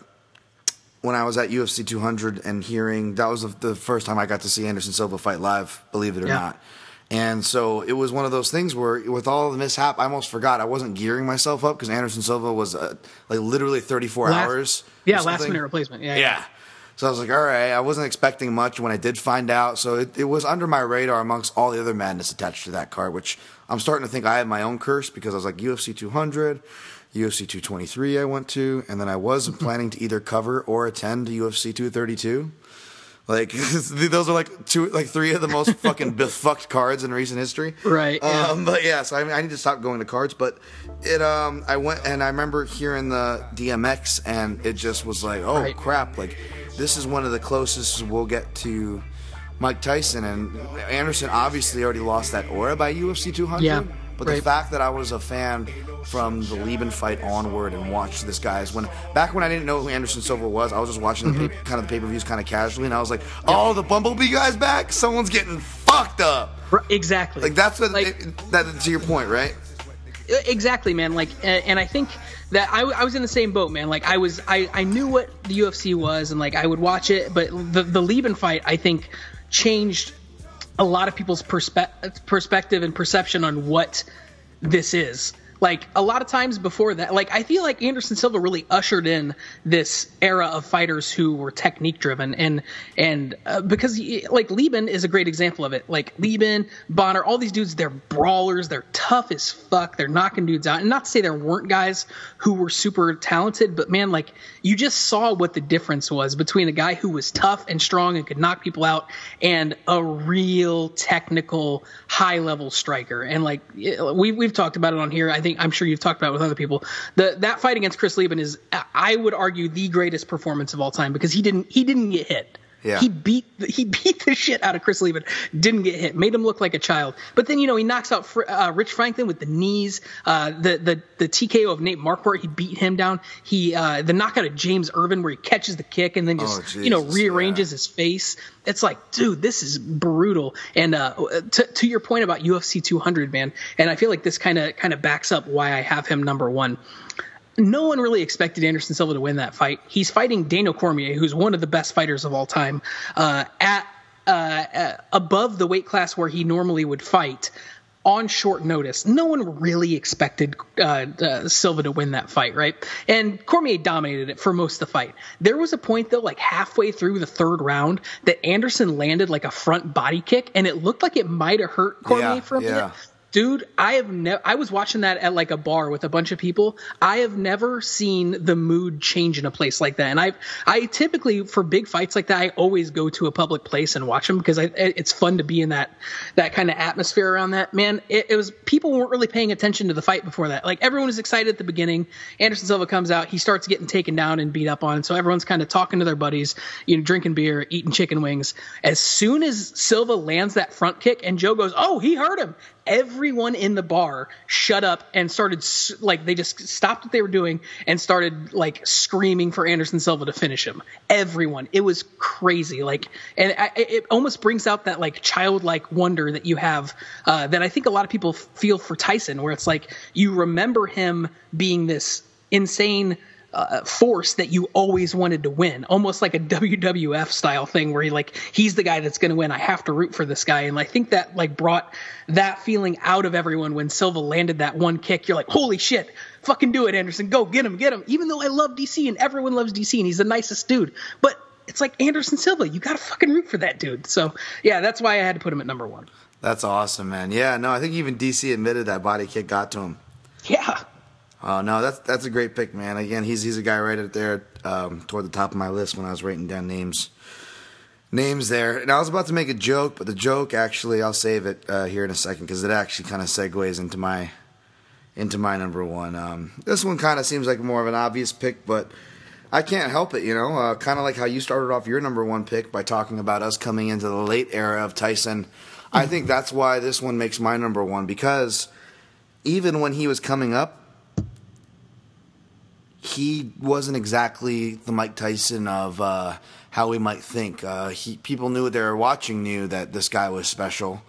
when I was at UFC 200 and hearing that was the, the first time I got to see Anderson Silva fight live, believe it or Yeah. not. And so it was one of those things where, with all the mishap, I almost forgot I wasn't gearing myself up because Anderson Silva was uh, like literally 34 Last- hours. yeah, last minute replacement. Yeah, Yeah. So I was like, all right, I wasn't expecting much when I did find out. So it, it was under my radar amongst all the other madness attached to that card, which I'm starting to think I had my own curse because I was like UFC 200, UFC 223 I went to, and then I was planning to either cover or attend UFC 232. Like those are like two, like three of the most fucking befucked cards in recent history. Right, yeah. Um, but yeah, so I, mean, I need to stop going to cards. But it, um, I went and I remember hearing the DMX, and it just was like, oh Right. crap! Like this is one of the closest we'll get to Mike Tyson and Anderson. Obviously, already lost that aura by UFC 200. Yeah, But the fact that I was a fan from the Leben fight onward and watched this guy's when back when I didn't know who Anderson Silva was, I was just watching Mm-hmm. the pay, kind of the pay per views kind of casually, and I was like, oh, the Bumblebee guy's back. Someone's getting fucked up. Exactly. Like that's what Like- it- that to your point, right? exactly man like and, and i think that I, I was in the same boat man like i was I, I knew what the ufc was and like i would watch it but the the Leben fight i think changed a lot of people's perspe- perspective and perception on what this is like a lot of times before that like i feel like anderson silva really ushered in this era of fighters who were technique driven and and uh, because he- like leben is a great example of it. Like leben bonnar all these dudes they're brawlers they're tough as fuck they're knocking dudes out. And not to say there weren't guys who were super talented but man like you just saw what the difference was between a guy who was tough and strong and could knock people out and a real technical high level striker. And like we, we've talked about it on here. I think i'm sure you've talked about it with other people the, that fight against chris leben is i would argue the greatest performance of all time because he didn't he didn't get hit Yeah. He beat he beat the shit out of Chris Leben. Didn't get hit. Made him look like a child. But then you know he knocks out Fr- uh, Rich Franklin with the knees. Uh, the the the TKO of Nate Marquardt. He beat him down. He uh, the knockout of James Irvin where he catches the kick and then just Oh, you know rearranges yeah. his face. It's like, dude, this is brutal. And uh, to, to your point about UFC 200, man, and I feel like this kind of kind of backs up why I have him number one. No one really expected Anderson Silva to win that fight. He's fighting Daniel Cormier, who's one of the best fighters of all time, uh, at uh, uh, above the weight class where he normally would fight on short notice. No one really expected uh, uh, Silva to win that fight, right? And Cormier dominated it for most of the fight. There was a point though, like halfway through the third round, that Anderson landed like a front body kick, and it looked like it might have hurt Cormier Yeah, for a yeah. minute. Dude, I have never. I was watching that at like a bar with a bunch of people. I have never seen the mood change in a place like that. And I, I typically for big fights like that, I always go to a public place and watch them because I, it's fun to be in that that kind of atmosphere around that. Man, it, it was people weren't really paying attention to the fight before that. Like everyone was excited at the beginning. Anderson Silva comes out, he starts getting taken down and beat up on, so everyone's kind of talking to their buddies, you know, drinking beer, eating chicken wings. As soon as Silva lands that front kick, and Joe goes, "Oh, he hurt him." Everyone in the bar shut up and started like they just stopped what they were doing and started like screaming for Anderson Silva to finish him. Everyone, it was crazy. Like, and I, it almost brings out that like childlike wonder that you have uh, that I think a lot of people feel for Tyson, where it's like you remember him being this insane uh, force that you always wanted to win, almost like a WWF style thing where he like he's the guy that's going to win. I have to root for this guy, and I think that like brought that feeling out of everyone when Silva landed that one kick. You're like, holy shit, fucking do it, Anderson, go get him, get him. Even though I love DC and everyone loves DC and he's the nicest dude, but it's like Anderson Silva, you got to fucking root for that dude. So yeah, that's why I had to put him at number one. That's awesome, man. Yeah, no, I think even DC admitted that body kick got to him. Yeah. Oh no, that's that's a great pick, man. Again, he's he's a guy right up there um, toward the top of my list when I was writing down names. Names there, and I was about to make a joke, but the joke actually I'll save it uh, here in a second because it actually kind of segues into my into my number one. Um, this one kind of seems like more of an obvious pick, but I can't help it, you know. Uh, kind of like how you started off your number one pick by talking about us coming into the late era of Tyson. I think that's why this one makes my number one because even when he was coming up, he wasn't exactly the Mike Tyson of uh, how we might think. Uh, he people knew they were watching knew that this guy was special,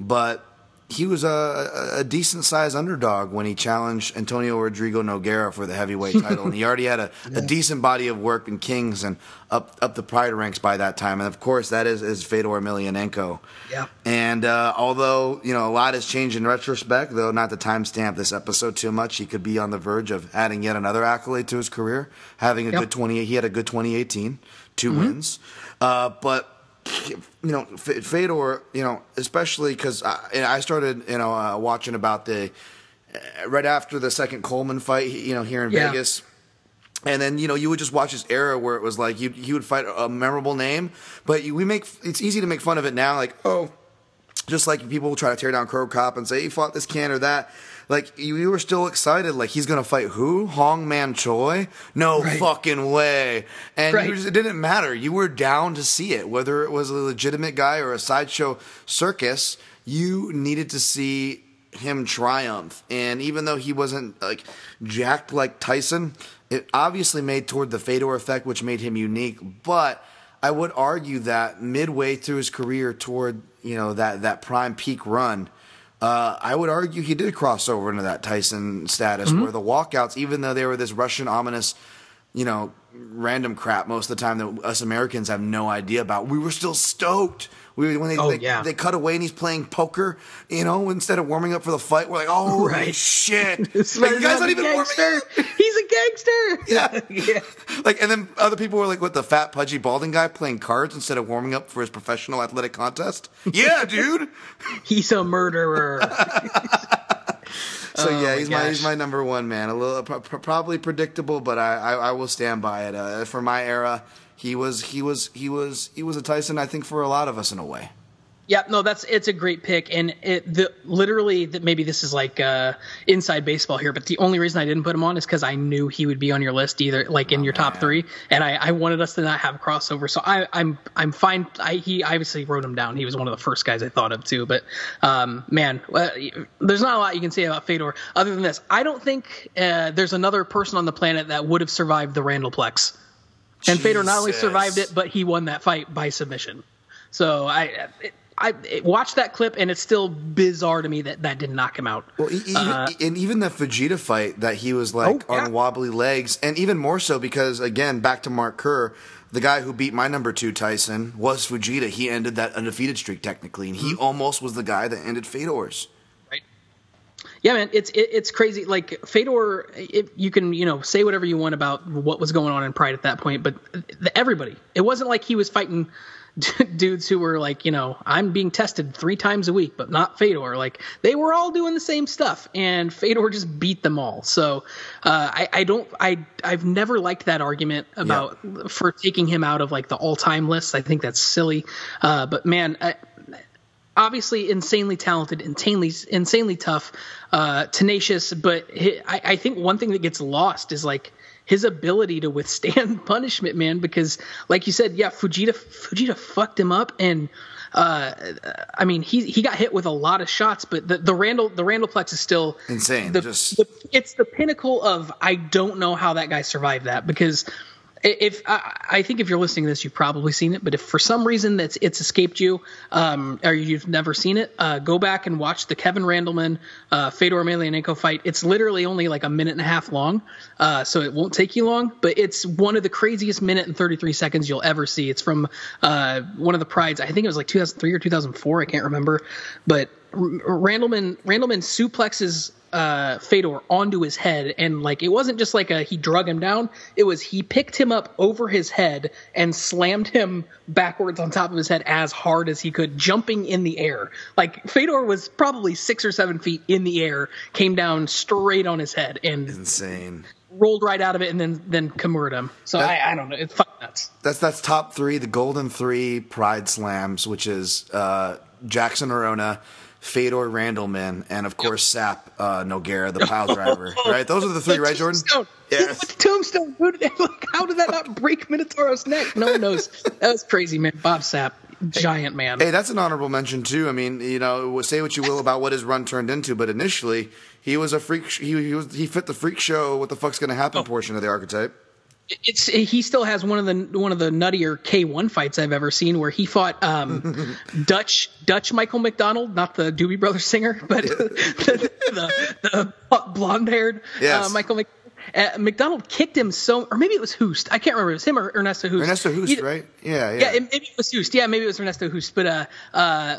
but he was a, a decent sized underdog when he challenged Antonio Rodrigo Nogueira for the heavyweight title, and he already had a, a decent body of work in Kings and up up the pride ranks by that time. And of course, that is is Fedor Emelianenko. Yeah. And uh, although you know a lot has changed in retrospect, though not to timestamp this episode too much, he could be on the verge of adding yet another accolade to his career, having a Yep. good twenty. He had a good 2018, 2 wins, uh, but you know F- Fedor, you know especially because I, I started you know uh, watching about the uh, right after the second Coleman fight, you know here in Yeah. Vegas. And then you know you would just watch this era where it was like you he would fight a memorable name, but you, we make it's easy to make fun of it now, like oh, just like people will try to tear down Cro Cop and say he fought this can or that. Like you, you were still excited, like he's gonna fight who? Hong Man Choi? No Right. fucking way! And you Right. just, it didn't matter. You were down to see it, whether it was a legitimate guy or a sideshow circus. You needed to see him triumph. And even though he wasn't like jacked like Tyson, it obviously made toward the Fedor effect, which made him unique. But I would argue that midway through his career, toward you know that that prime peak run, uh, I would argue he did cross over into that Tyson status, where the walkouts, even though they were this Russian ominous, you know, random crap most of the time that us Americans have no idea about, we were still stoked. We, when they, Oh, they, yeah. they cut away and he's playing poker, you know, instead of warming up for the fight, we're like, oh Right. shit! Like, you guys not even warming gangster. up. He's a gangster. Yeah. yeah. Like, and then other people were like, "What the fat, pudgy, balding guy playing cards instead of warming up for his professional athletic contest?" Yeah, dude. He's a murderer. So Oh, yeah, he's my he's my number one man. A little pro- pro- probably predictable, but I, I, I will stand by it. Uh, for my era, he was he was he was he was a Tyson. I think for a lot of us in a way. Yeah, no, that's it's a great pick, and it the literally that maybe this is like uh, inside baseball here, but the only reason I didn't put him on is because I knew he would be on your list either, like in your top three, and I, I wanted us to not have a crossover. So I, I'm I'm fine. I he obviously wrote him down. He was one of the first guys I thought of too. But um, man, uh, there's not a lot you can say about Fedor other than this. I don't think uh, there's another person on the planet that would have survived the Randall Randallplex, and Fedor not only survived it, but he won that fight by submission. So I. It, I watched that clip and it's still bizarre to me that that didn't knock him out. Well, even, and even the Fujita fight that he was like Uh, Oh, yeah. on wobbly legs, and even more so because again, back to Mark Kerr, the guy who beat my number two Tyson was Fujita. He ended that undefeated streak technically, and he Mm-hmm. almost was the guy that ended Fedor's. Yeah, man, it's it, it's crazy. Like Fedor, it, you can you know say whatever you want about what was going on in Pride at that point, but the, everybody, it wasn't like he was fighting dudes who were like, you know, I'm being tested three times a week, but not Fedor. Like they were all doing the same stuff, and Fedor just beat them all. So uh, I, I don't, I, I've never liked that argument about for taking him out of like the all time list. I think that's silly. Uh, but man. I, obviously insanely talented, insanely insanely tough, uh, tenacious. But hi I, I think one thing that gets lost is like his ability to withstand punishment, man. Because like you said, yeah, Fujita Fujita fucked him up, and uh, I mean he he got hit with a lot of shots, but the, the Randall the Randallplex is still Insane, The, just- the, it's the pinnacle of I don't know how that guy survived that because if I, think if you're listening to this, you've probably seen it. But if for some reason that's it's escaped you, um, or you've never seen it, uh, go back and watch the Kevin Randleman uh, Fedor Emelianenko fight. It's literally only like a minute and a half long, uh, so it won't take you long. But it's one of the craziest minute and 33 seconds you'll ever see. It's from uh, one of the prides. I think it was like 2003 or 2004. I can't remember, but Randleman Randleman suplexes uh, Fedor onto his head, and like it wasn't just like a he drug him down. It was he picked him up over his head and slammed him backwards on top of his head as hard as he could, jumping in the air. Like Fedor was probably six or seven feet in the air, came down straight on his head and Insane. rolled right out of it, and then then Kimura him. So That- I, I don't know, it's fucking nuts. That's that's top three, the golden three Pride slams, which is uh, Jackson Arona, Fedor Randleman, and of course Sapp uh, Nogueira, the pile driver. right? Those are the three, The right, Jordan? Tombstone. Yes. With tombstone. Who did, like, how did that not break Minotauro's neck? No one knows. That was crazy, man. Bob Sapp, giant man. Hey, that's an honorable mention too. I mean, you know, say what you will about what his run turned into, but initially he was a freak. Sh- he, he was he fit the freak show. What the fuck's going to happen? Portion of the archetype. It's he still has one of the one of the nuttier K1 fights I've ever seen where he fought um, Dutch Dutch Michael McDonald, not the Doobie Brothers singer, but the, the, the blonde haired Yes. uh, Michael Mc, uh, McDonald kicked him so, or maybe it was Hoost. I can't remember. It was him or Ernesto Hoost. Ernesto Hoost, right? Yeah, yeah. Yeah, it, maybe it was Hoost. Yeah, maybe it was Ernesto Hoost. But uh, uh,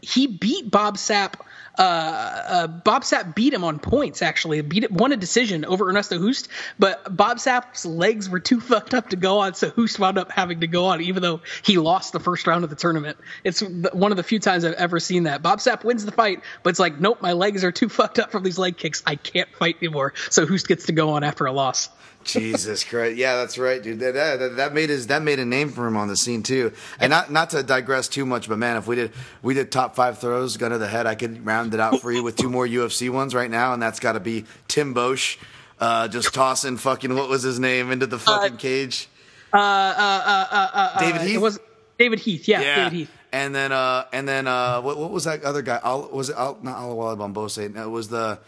he beat Bob Sapp. Uh, uh, Bob Sapp beat him on points. Actually, beat it, won a decision over Ernesto Hoost. But Bob Sapp's legs were too fucked up to go on, so Hoost wound up having to go on, even though he lost the first round of the tournament. It's one of the few times I've ever seen that. Bob Sapp wins the fight, but it's like, nope, my legs are too fucked up from these leg kicks. I can't fight anymore. So Hoost gets to go on after a loss. Jesus Christ! Yeah, that's right, dude. That, that, that made his that made a name for him on the scene too. And not not to digress too much, but man, if we did we did top five throws, gun to the head, I could round it out for you with two more UFC ones right now, and that's got to be Tim Boetsch, uh, just tossing fucking what was his name into the uh, fucking cage. Uh, uh, David Heath. It was David Heath. Yeah, David Heath. And then uh and then uh what what was that other guy? Al, was it Al, not Alawali Bombose? No, it was the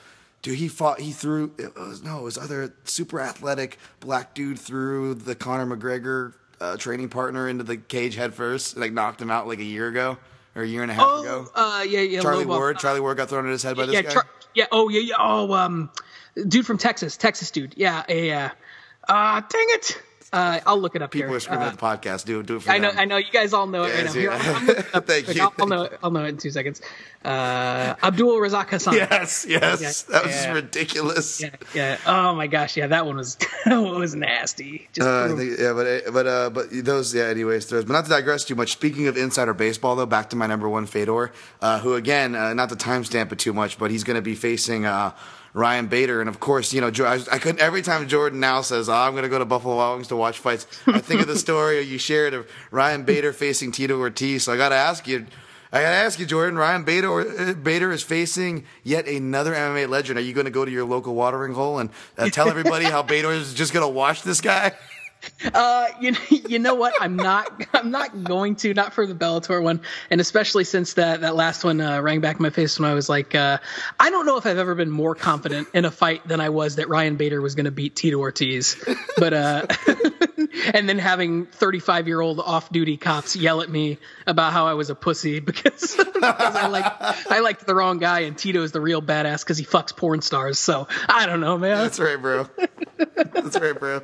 dude he fought he threw it was no, it was other super athletic black dude threw the Conor McGregor uh, training partner into the cage head first, like knocked him out like a year ago or a year and a half ago. Oh, uh, yeah, yeah. Charlie Lobov. Ward, Charlie Ward got thrown in his head by this yeah, guy. Char- yeah. Oh, yeah, yeah. Oh, um, dude from Texas, Texas dude. Yeah, yeah. Uh, dang it. Uh, I'll look it up People here. are screaming Uh, at the podcast. Do do it for I know, them. I know. You guys all know it right now. Here, yeah. I'm, I'm looking it up. Thank Like, you. I'll, I'll know it. I'll know it in two seconds. Uh, Abdul Razak Hassan. Yes, yes, Yeah, that was yeah. ridiculous. Yeah, yeah. Oh my gosh, yeah, that one was was nasty. Just Uh, think, yeah, but but uh, but those yeah. Anyways, those. But not to digress too much. Speaking of insider baseball, though, back to my number one Fedor, uh, who again, uh, not to timestamp it too much, but he's going to be facing uh, Ryan Bader, and of course, you know, I, I couldn't. Every time Jordan now says, oh, "I'm going to go to Buffalo Wild Wings to watch fights," I think of the story you shared of Ryan Bader facing Tito Ortiz. So I got to ask you. I gotta ask you, Jordan. Ryan Bader, uh, Bader is facing yet another MMA legend. Are you going to go to your local watering hole and uh, tell everybody how Bader is just going to watch this guy? Uh, you you know what? I'm not. I'm not going to. Not for the Bellator one, and especially since that that last one uh, rang back in my face when I was like, uh, I don't know if I've ever been more confident in a fight than I was that Ryan Bader was going to beat Tito Ortiz, but uh, and then having 35 year old off duty cops yell at me about how I was a pussy because, because I like I liked the wrong guy and Tito is the real badass because he fucks porn stars. So I don't know, man. That's right, bro. That's right, bro.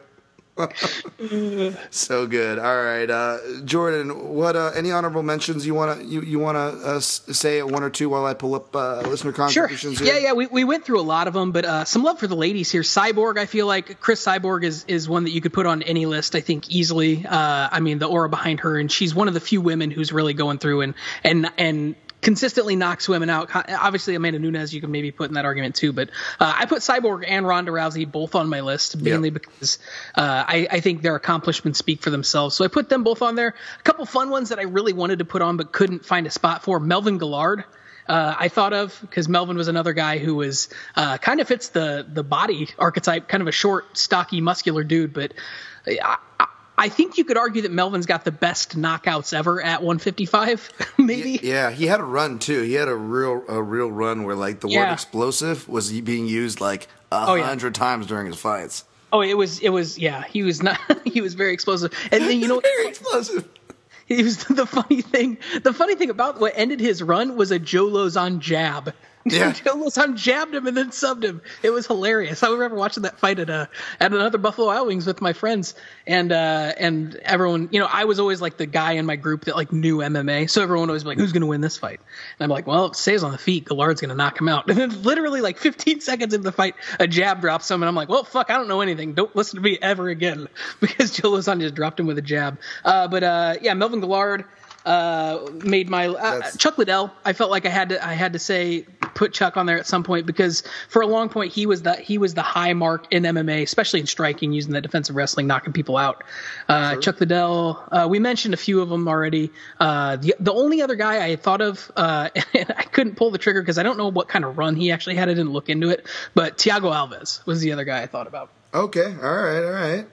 so good. All right, uh, Jordan. What? Uh, any honorable mentions you wanna you you wanna uh, say one or two while I pull up uh, listener contributions? Sure. Here? Yeah, yeah. We, we went through a lot of them, but uh, some love for the ladies here. Cyborg, I feel like Cris Cyborg is is one that you could put on any list. I think easily. Uh, I mean, the aura behind her, and she's one of the few women who's really going through and and and consistently knocks women out. Obviously, Amanda Nunes you can maybe put in that argument too, but uh, I put Cyborg and Ronda Rousey both on my list mainly yep. because uh, I, I, think their accomplishments speak for themselves. So I put them both on there. A couple fun ones that I really wanted to put on but couldn't find a spot for. Melvin Guillard. Uh, I thought of because Melvin was another guy who was uh, kind of fits the the body archetype, kind of a short, stocky, muscular dude, but. I, I think you could argue that Melvin's got the best knockouts ever at 155, maybe. Yeah, he had a run too. He had a real a real run where like the yeah. word explosive was being used like a oh, hundred yeah. times during his fights. Oh, it was it was yeah. He was not he was very explosive, and then you know very explosive. It was the funny thing. The funny thing about what ended his run was a Joe Lauzon jab. Yeah. Joe Lauzon jabbed him and then subbed him. It was hilarious. I remember watching that fight at a at another Buffalo Wild Wings with my friends, and uh, and everyone, you know, I was always like the guy in my group that like knew MMA, so everyone always like, "Who's going to win this fight?" And I'm like, "Well, if stays on the feet, Guillard's going to knock him out." And then literally like 15 seconds into the fight, a jab drops him, and I'm like, "Well, fuck, I don't know anything. Don't listen to me ever again," because Joe Lauzon just dropped him with a jab. Uh, but uh, yeah, Melvin Guillard uh, made my uh, Chuck Liddell. I felt like I had to I had to say put Chuck on there at some point because for a long point he was the he was the high mark in MMA, especially in striking, using that defensive wrestling, knocking people out. Uh, sure. Chuck Liddell. Uh, we mentioned a few of them already. Uh, the the only other guy I thought of, uh, and I couldn't pull the trigger because I don't know what kind of run he actually had. I didn't look into it, but Thiago Alves was the other guy I thought about. Okay, all right, all right.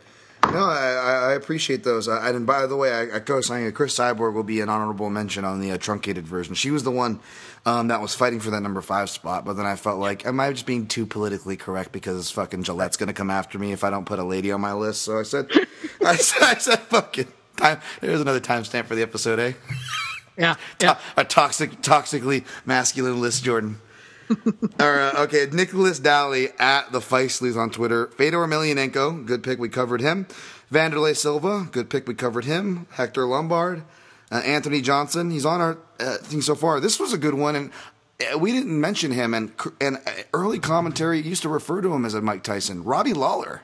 No, I, I appreciate those. Uh, and by the way, I, I co-sign Cris Cyborg will be an honorable mention on the uh, truncated version. She was the one um, that was fighting for that number five spot, but then I felt like, am I just being too politically correct because fucking Gillette's going to come after me if I don't put a lady on my list? So I said, I said, I said, fuck it. Time, there's another timestamp for the episode, eh? Yeah, yeah. To- a toxic, toxically masculine list, Jordan. All right, okay. Nicholas Daly at the Feistleys on Twitter. Fedor Emelianenko, good pick. We covered him. Wanderlei Silva, good pick. We covered him. Hector Lombard. Uh, Anthony Johnson, he's on our uh, thing so far. This was a good one, and uh, we didn't mention him. And and uh, early commentary used to refer to him as a Mike Tyson. Robbie Lawler.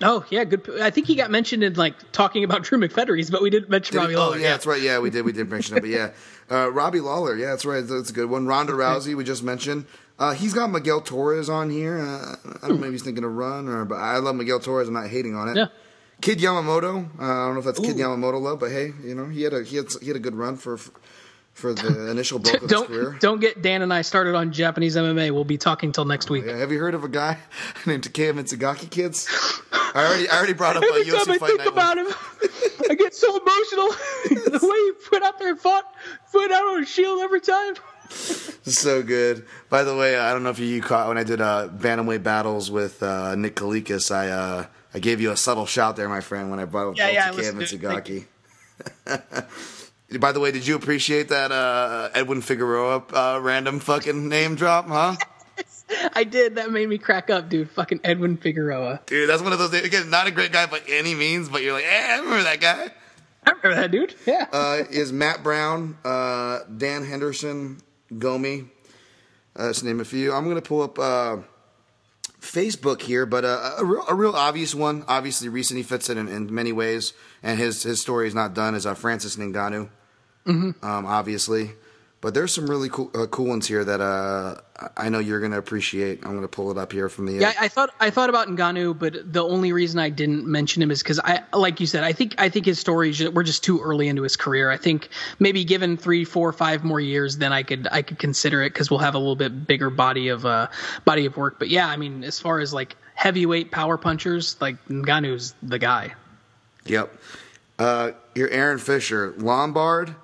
Oh yeah, good. I think he got mentioned in like talking about Drew McFedries, but we didn't mention did Robbie Lawler. Oh yeah, that's right. Yeah, we did. We did mention it, but yeah, uh, Robbie Lawler. Yeah, that's right. That's a good one. Ronda Rousey, we just mentioned. Uh, he's got Miguel Torres on here. Uh, I don't know if he's thinking of run or, but I love Miguel Torres. I'm not hating on it. Yeah. Kid Yamamoto. Uh, I don't know if that's Ooh. Kid Yamamoto love, but hey, you know he had a he had he had a good run for for the initial bulk of his career. Don't get Dan and I started on Japanese MMA. We'll be talking till next week. Yeah. Have you heard of a guy named Takeya Mizugaki, kids? I already I already brought up every a UFC time I fight think night about one. him, I get so emotional. the way he put out there and fought, put out on a shield every time so good. By the way, I don't know if you caught when I did uh, bantamweight battles with uh, Nick Kalikas. I uh, I gave you a subtle shout there, my friend, when I brought up yeah, yeah, Cam Mizugaki. By the way, did you appreciate that uh, Edwin Figueroa uh, random fucking name drop, huh? I did. That made me crack up, dude. Fucking Edwin Figueroa. Dude, that's one of those. Again, not a great guy by any means, but you're like, hey, I remember that guy. I remember that dude. Yeah. Uh, is Matt Brown, uh, Dan Henderson, Gomi. Uh, let's name a few. I'm going to pull up uh, Facebook here, but uh, a, real, a real obvious one. Obviously, recently fits in, in, in many ways, and his his story is not done. Is uh, Francis Ngannou, mm-hmm. um, obviously. But there's some really cool uh, cool ones here that uh, I know you're going to appreciate. I'm going to pull it up here from the. Uh, Yeah, I thought I thought about Ngannou, but the only reason I didn't mention him is because I, like you said, I think I think his stories we're just too early into his career. I think maybe given three, four, five more years, then I could I could consider it because we'll have a little bit bigger body of uh body of work. But yeah, I mean, as far as like heavyweight power punchers, like Ngannou's the guy. Yep. Uh, your Aaron Fisher, Lombard,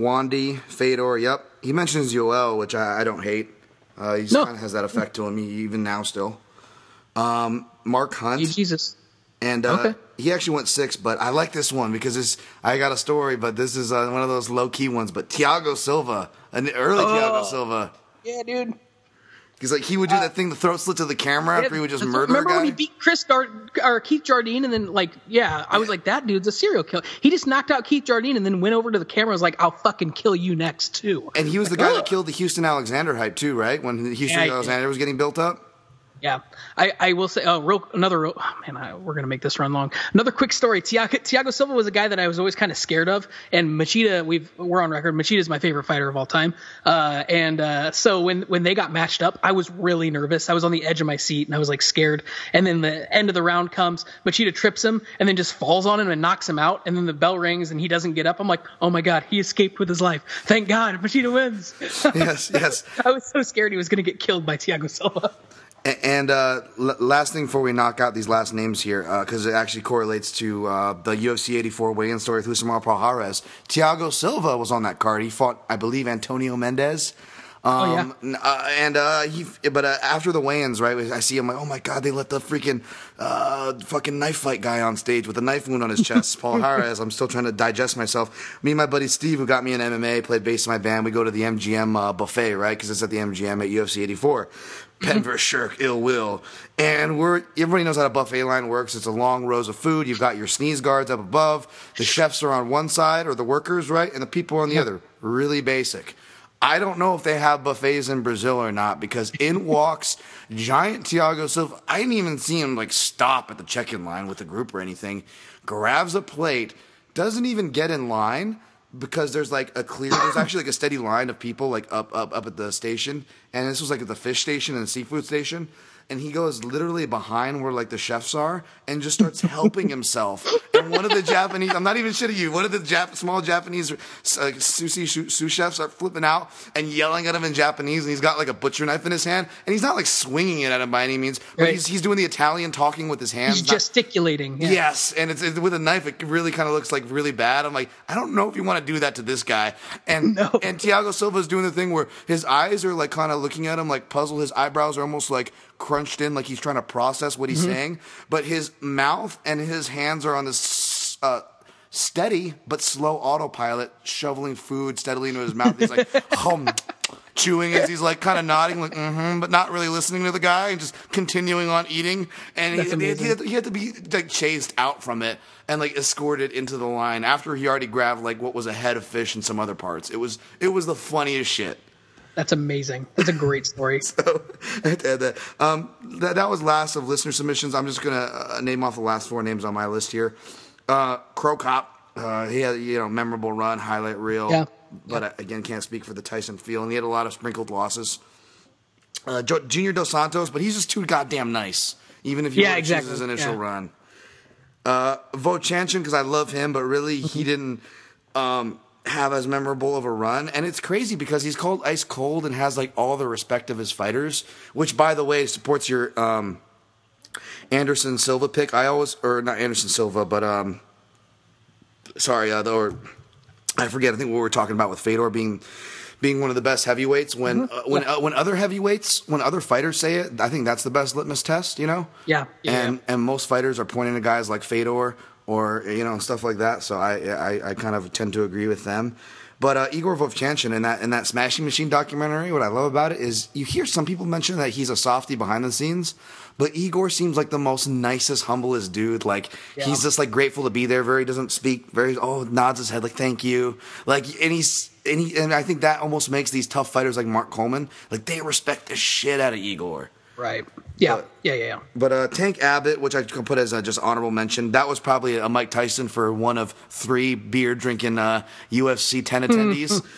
Wandy, Fedor. Yep. He mentions Yoel, which I, I don't hate. Uh, he No. kind of has that effect to him even now still. Um, Mark Hunt. Jesus. And uh, Okay. he actually went six, but I like this one because it's, I got a story, but this is uh, one of those low key ones. But Thiago Silva, an early Thiago Silva, Yeah, dude. Because like he would do uh, that thing, the throat slit to the camera after he would just murder a Remember guy. when he beat Chris Gard- or Keith Jardine, and then like, yeah, I was like, that dude's a serial killer. He just knocked out Keith Jardine, and then went over to the camera, and was like, I'll fucking kill you next too. and he was the guy that killed the Houston Alexander hype too, right? When Houston Yeah. Alexander was getting built up. Yeah, I, I will say, oh, real, another, oh, man, I, we're gonna make this run long. Another quick story. Tiago, Thiago Silva was a guy that I was always kind of scared of, and Machida, we've we're on record. Machida is my favorite fighter of all time. Uh, and uh, so when when they got matched up, I was really nervous. I was on the edge of my seat, and I was like scared. And then the end of the round comes, Machida trips him, and then just falls on him and knocks him out. And then the bell rings, and he doesn't get up. I'm like, oh my god, he escaped with his life. Thank God, Machida wins. yes, yes. I was so scared he was gonna get killed by Thiago Silva. And uh, l- last thing before we knock out these last names here, because it actually correlates to uh, the UFC 84 weigh-in story with Rousimar Palhares. Thiago Silva was on that card. He fought, I believe, Antonio Mendes. Um, yeah. uh, and uh, he, but uh, after the weigh-ins, right, I see him like, oh my god, they let the freaking uh, fucking knife fight guy on stage with a knife wound on his chest. Palhares. I'm still trying to digest myself. Me and my buddy Steve, who got me in MMA, played bass in my band. We go to the MGM uh, buffet, right, because it's at the MGM at UFC 84. Penn mm-hmm. versus Sherk, ill will, and we're everybody knows how a buffet line works. It's a long rows of food. You've got your sneeze guards up above. The chefs are on one side, or the workers, right, and the people on the other. Really basic. I don't know if they have buffets in Brazil or not because in walks giant Thiago Silva. I didn't even see him like stop at the check-in line with the group or anything. Grabs a plate, doesn't even get in line because there's like a clear. There's actually like a steady line of people like up up up at the station, and this was like at the fish station and the seafood station. And he goes literally behind where like the chefs are and just starts helping himself. And one of the Japanese, I'm not even shitting you, one of the Jap- small Japanese uh, sushi sous sous chefs are flipping out and yelling at him in Japanese. And he's got like a butcher knife in his hand. And he's not like swinging it at him by any means, but Right. he's, he's doing the Italian talking with his hands. He's not- gesticulating. Yeah. Yes, and it's, it's with a knife. It really kind of looks like really bad. I'm like, I don't know if you want to do that to this guy. And No. and Thiago Silva's doing the thing where his eyes are like kind of looking at him like puzzled. His eyebrows are almost like crunched in, like he's trying to process what he's saying. But his mouth and his hands are on this uh, steady but slow autopilot, shoveling food steadily into his mouth. He's like, hum. Chewing as he's like kind of nodding, like mm-hmm, but not really listening to the guy, and just continuing on eating. And he, he, he, had to, he had to be like chased out from it and like escorted into the line after he already grabbed like what was a head of fish and some other parts. It was it was the funniest shit. That's amazing. That's a great story. So I had to add that. Um, that that was last of listener submissions. I'm just gonna uh, name off the last four names on my list here. Uh, Cro Cop. Uh, he had you know memorable run, highlight reel. Yeah. But uh, again, can't speak for the Tyson field, and he had a lot of sprinkled losses. Uh, Junior Dos Santos, but he's just too goddamn nice. Even if you Yeah, exactly. his initial Yeah. run. Uh, Vovchanchin, because I love him, but really Mm-hmm. he didn't um, have as memorable of a run. And it's crazy because he's called ice cold and has like all the respect of his fighters, which by the way supports your um, Anderson Silva pick. I always, or not Anderson Silva, but um, sorry, uh, or I forget. I think what we were talking about with Fedor being being one of the best heavyweights. When Mm-hmm. uh, when uh, when other heavyweights, when other fighters say it, I think that's the best litmus test. You know. Yeah, yeah, and yeah. and most fighters are pointing to guys like Fedor or you know stuff like that. So I I, I kind of tend to agree with them. But uh, Igor Vovchanchin in that in that Smashing Machine documentary, what I love about it is you hear some people mention that he's a softie behind the scenes, but Igor seems like the most nicest, humblest dude. Like Yeah. he's just like grateful to be there. Very doesn't speak. Very oh nods his head like thank you. Like and he's and he and I think that almost makes these tough fighters like Mark Coleman like they respect the shit out of Igor. Right. Yeah. But- yeah. Yeah. Yeah. But uh, Tank Abbott, which I can put as a just honorable mention, that was probably a Mike Tyson for one of three beer drinking uh, UFC 10 attendees.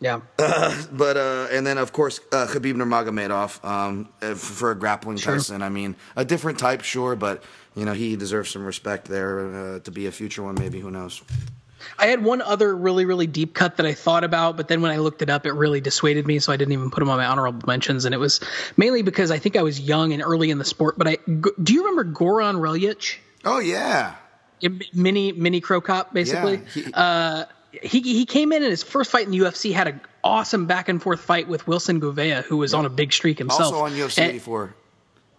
Yeah. But uh, and then of course uh, Khabib Nurmagomedov um, uh, for a grappling Sure. Tyson. I mean, a different type, sure, but you know he deserves some respect there uh, to be a future one. Maybe who knows? I had one other really, really deep cut that I thought about, but then when I looked it up, it really dissuaded me, so I didn't even put them on my honorable mentions. And it was mainly because I think I was young and early in the sport. But I do you remember Goran Reljic? Oh yeah, mini mini Cro Cop, basically. Yeah, he- uh, he he came in and his first fight in the UFC had an awesome back and forth fight with Wilson Gouveia, who was on a big streak himself. also on UFC And- 84.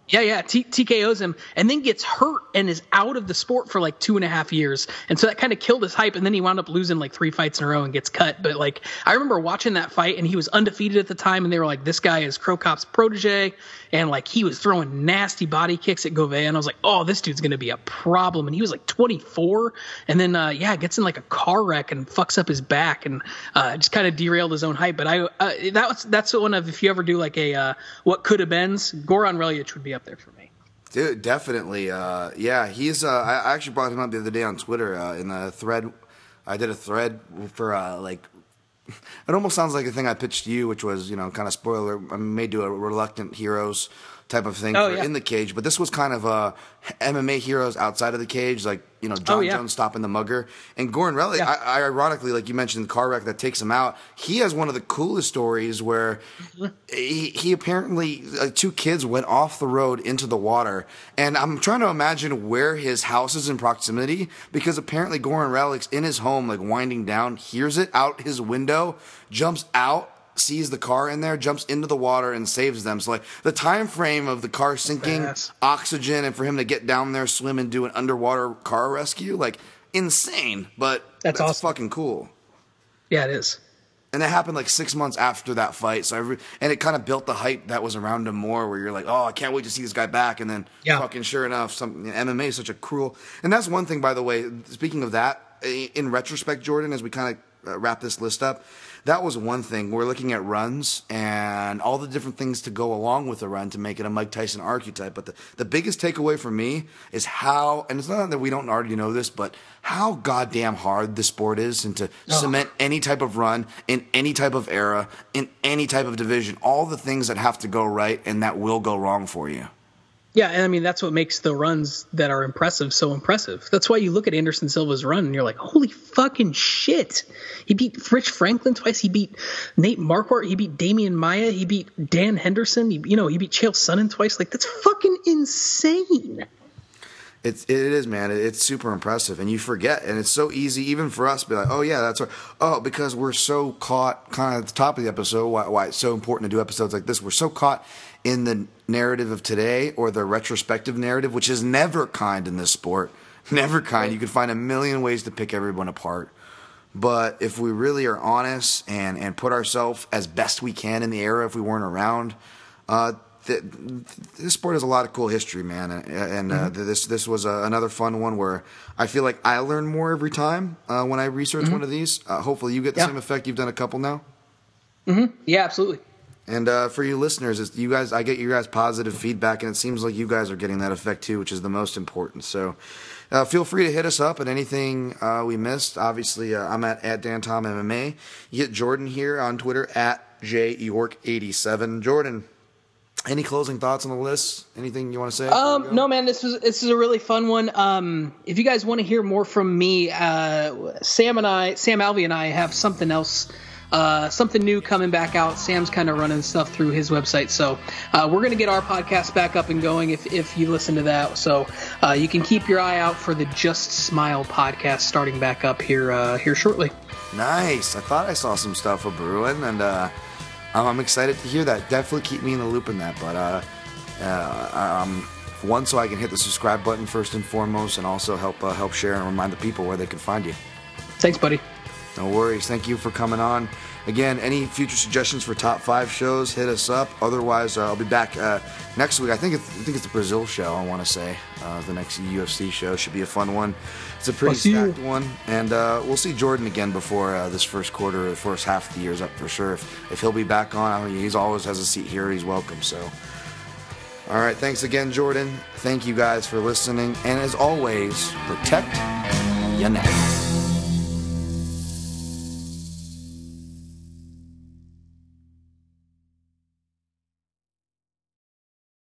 Yeah, yeah. T- TKOs him and then gets hurt and is out of the sport for like two and a half years. And so that kind of killed his hype. And then he wound up losing like three fights in a row and gets cut. But like, I remember watching that fight and he was undefeated at the time. And they were like, this guy is Cro Cop's protege. And like, he was throwing nasty body kicks at Gouveia. And I was like, oh, this dude's to be a problem. And he was like 24. And then, uh, yeah, gets in like a car wreck and fucks up his back and uh, just kind of derailed his own hype. But I, uh, that was, that's one of, if you ever do like a, uh, what could have been's, Goran Reljic would be up there for me. Dude, definitely. Uh, yeah, he's. Uh, I I actually brought him up the other day on Twitter uh, in the thread. I did a thread for uh, like. It almost sounds like a thing I pitched to you, which was you know kind of spoiler. I may do a reluctant heroes type of thing Oh, yeah. in the cage, but this was kind of uh, MMA heroes outside of the cage, like you know Jon Oh, yeah. Jones stopping the mugger and Goran Relly. Yeah. I, I ironically, like you mentioned, the car wreck that takes him out. He has one of the coolest stories where Mm-hmm. he, he apparently uh, two kids went off the road into the water, and I'm trying to imagine where his house is in proximity because apparently Goran Reljic's in his home, like winding down, hears it out his window, jumps out. Sees the car in there, jumps into the water and saves them. So like the time frame of the car sinking, Badass. oxygen, and for him to get down there, swim, and do an underwater car rescue, like insane. But That's that's, awesome. fucking cool. Yeah, it is. And that happened like six months after that fight. So every, and it kind of built the hype that was around him more. Where you're like, oh, I can't wait to see this guy back. And then Yeah. fucking sure enough, some MMA is such a cruel. And that's one thing, by the way. Speaking of that, in retrospect, Jordan, as we kind of uh, wrap this list up, that was one thing. We're looking at runs and all the different things to go along with a run to make it a Mike Tyson archetype. But the, the biggest takeaway for me is how, and it's not that we don't already know this, but how goddamn hard the sport is and to oh. cement any type of run in any type of era in any type of division. All the things that have to go right and that will go wrong for you. Yeah, and I mean that's what makes the runs that are impressive so impressive. That's why you look at Anderson Silva's run and you're like, holy fucking shit! He beat Rich Franklin twice. He beat Nate Marquardt. He beat Demian Maia. He beat Dan Henderson. He, you know, he beat Chael Sonnen twice. Like that's fucking insane. It's it is man. It's super impressive, and you forget, and it's so easy even for us to be like, oh yeah, that's right. Oh, because we're so caught kind of at the top of the episode. Why, why it's so important to do episodes like this? We're so caught in the narrative of today or the retrospective narrative, which is never kind in this sport. Never kind. You can find a million ways to pick everyone apart. But if we really are honest and, and put ourselves as best we can in the era if we weren't around, uh, th- this sport has a lot of cool history, man. And, and uh, this this was uh, another fun one where I feel like I learn more every time uh, when I research one of these. Uh, hopefully, you get the Yeah. same effect. You've done a couple now. Mhm. Yeah, absolutely. And uh, for you listeners, it's, you guys, I get you guys positive feedback, and it seems like you guys are getting that effect too, which is the most important. So, uh, feel free to hit us up at anything uh, we missed. Obviously, uh, I'm at at Dan Tom MMA. You get Jordan here on Twitter at J York 87. Jordan, any closing thoughts on the list? Anything you want to say? Um, no, man, this was this is a really fun one. Um, if you guys want to hear more from me, uh, Sam and I, Sam Alvey and I, have something else, uh, something new coming back out. Sam's kind of running stuff through his website, so uh, we're gonna get our podcast back up and going. If if you listen to that, so uh, you can keep your eye out for the Just Smile podcast starting back up here uh, here shortly. Nice. I thought I saw some stuff with Bruin, and uh, I'm I'm excited to hear that. Definitely keep me in the loop in that. But uh, uh, um, one, so I can hit the subscribe button first and foremost, and also help uh, help share and remind the people where they can find you. Thanks, buddy. No worries. Thank you for coming on. Again, any future suggestions for top five shows, hit us up. Otherwise, uh, I'll be back uh, next week. I think it's, I think it's the Brazil show. I want to say uh, the next UFC show should be a fun one. It's a pretty stacked one, and uh, we'll see Jordan again before uh, this first quarter, or the first half of the year's up for sure. If, if he'll be back on, I mean, he's always has a seat here. He's welcome. So, all right. Thanks again, Jordan. Thank you guys for listening, and as always, protect your necks.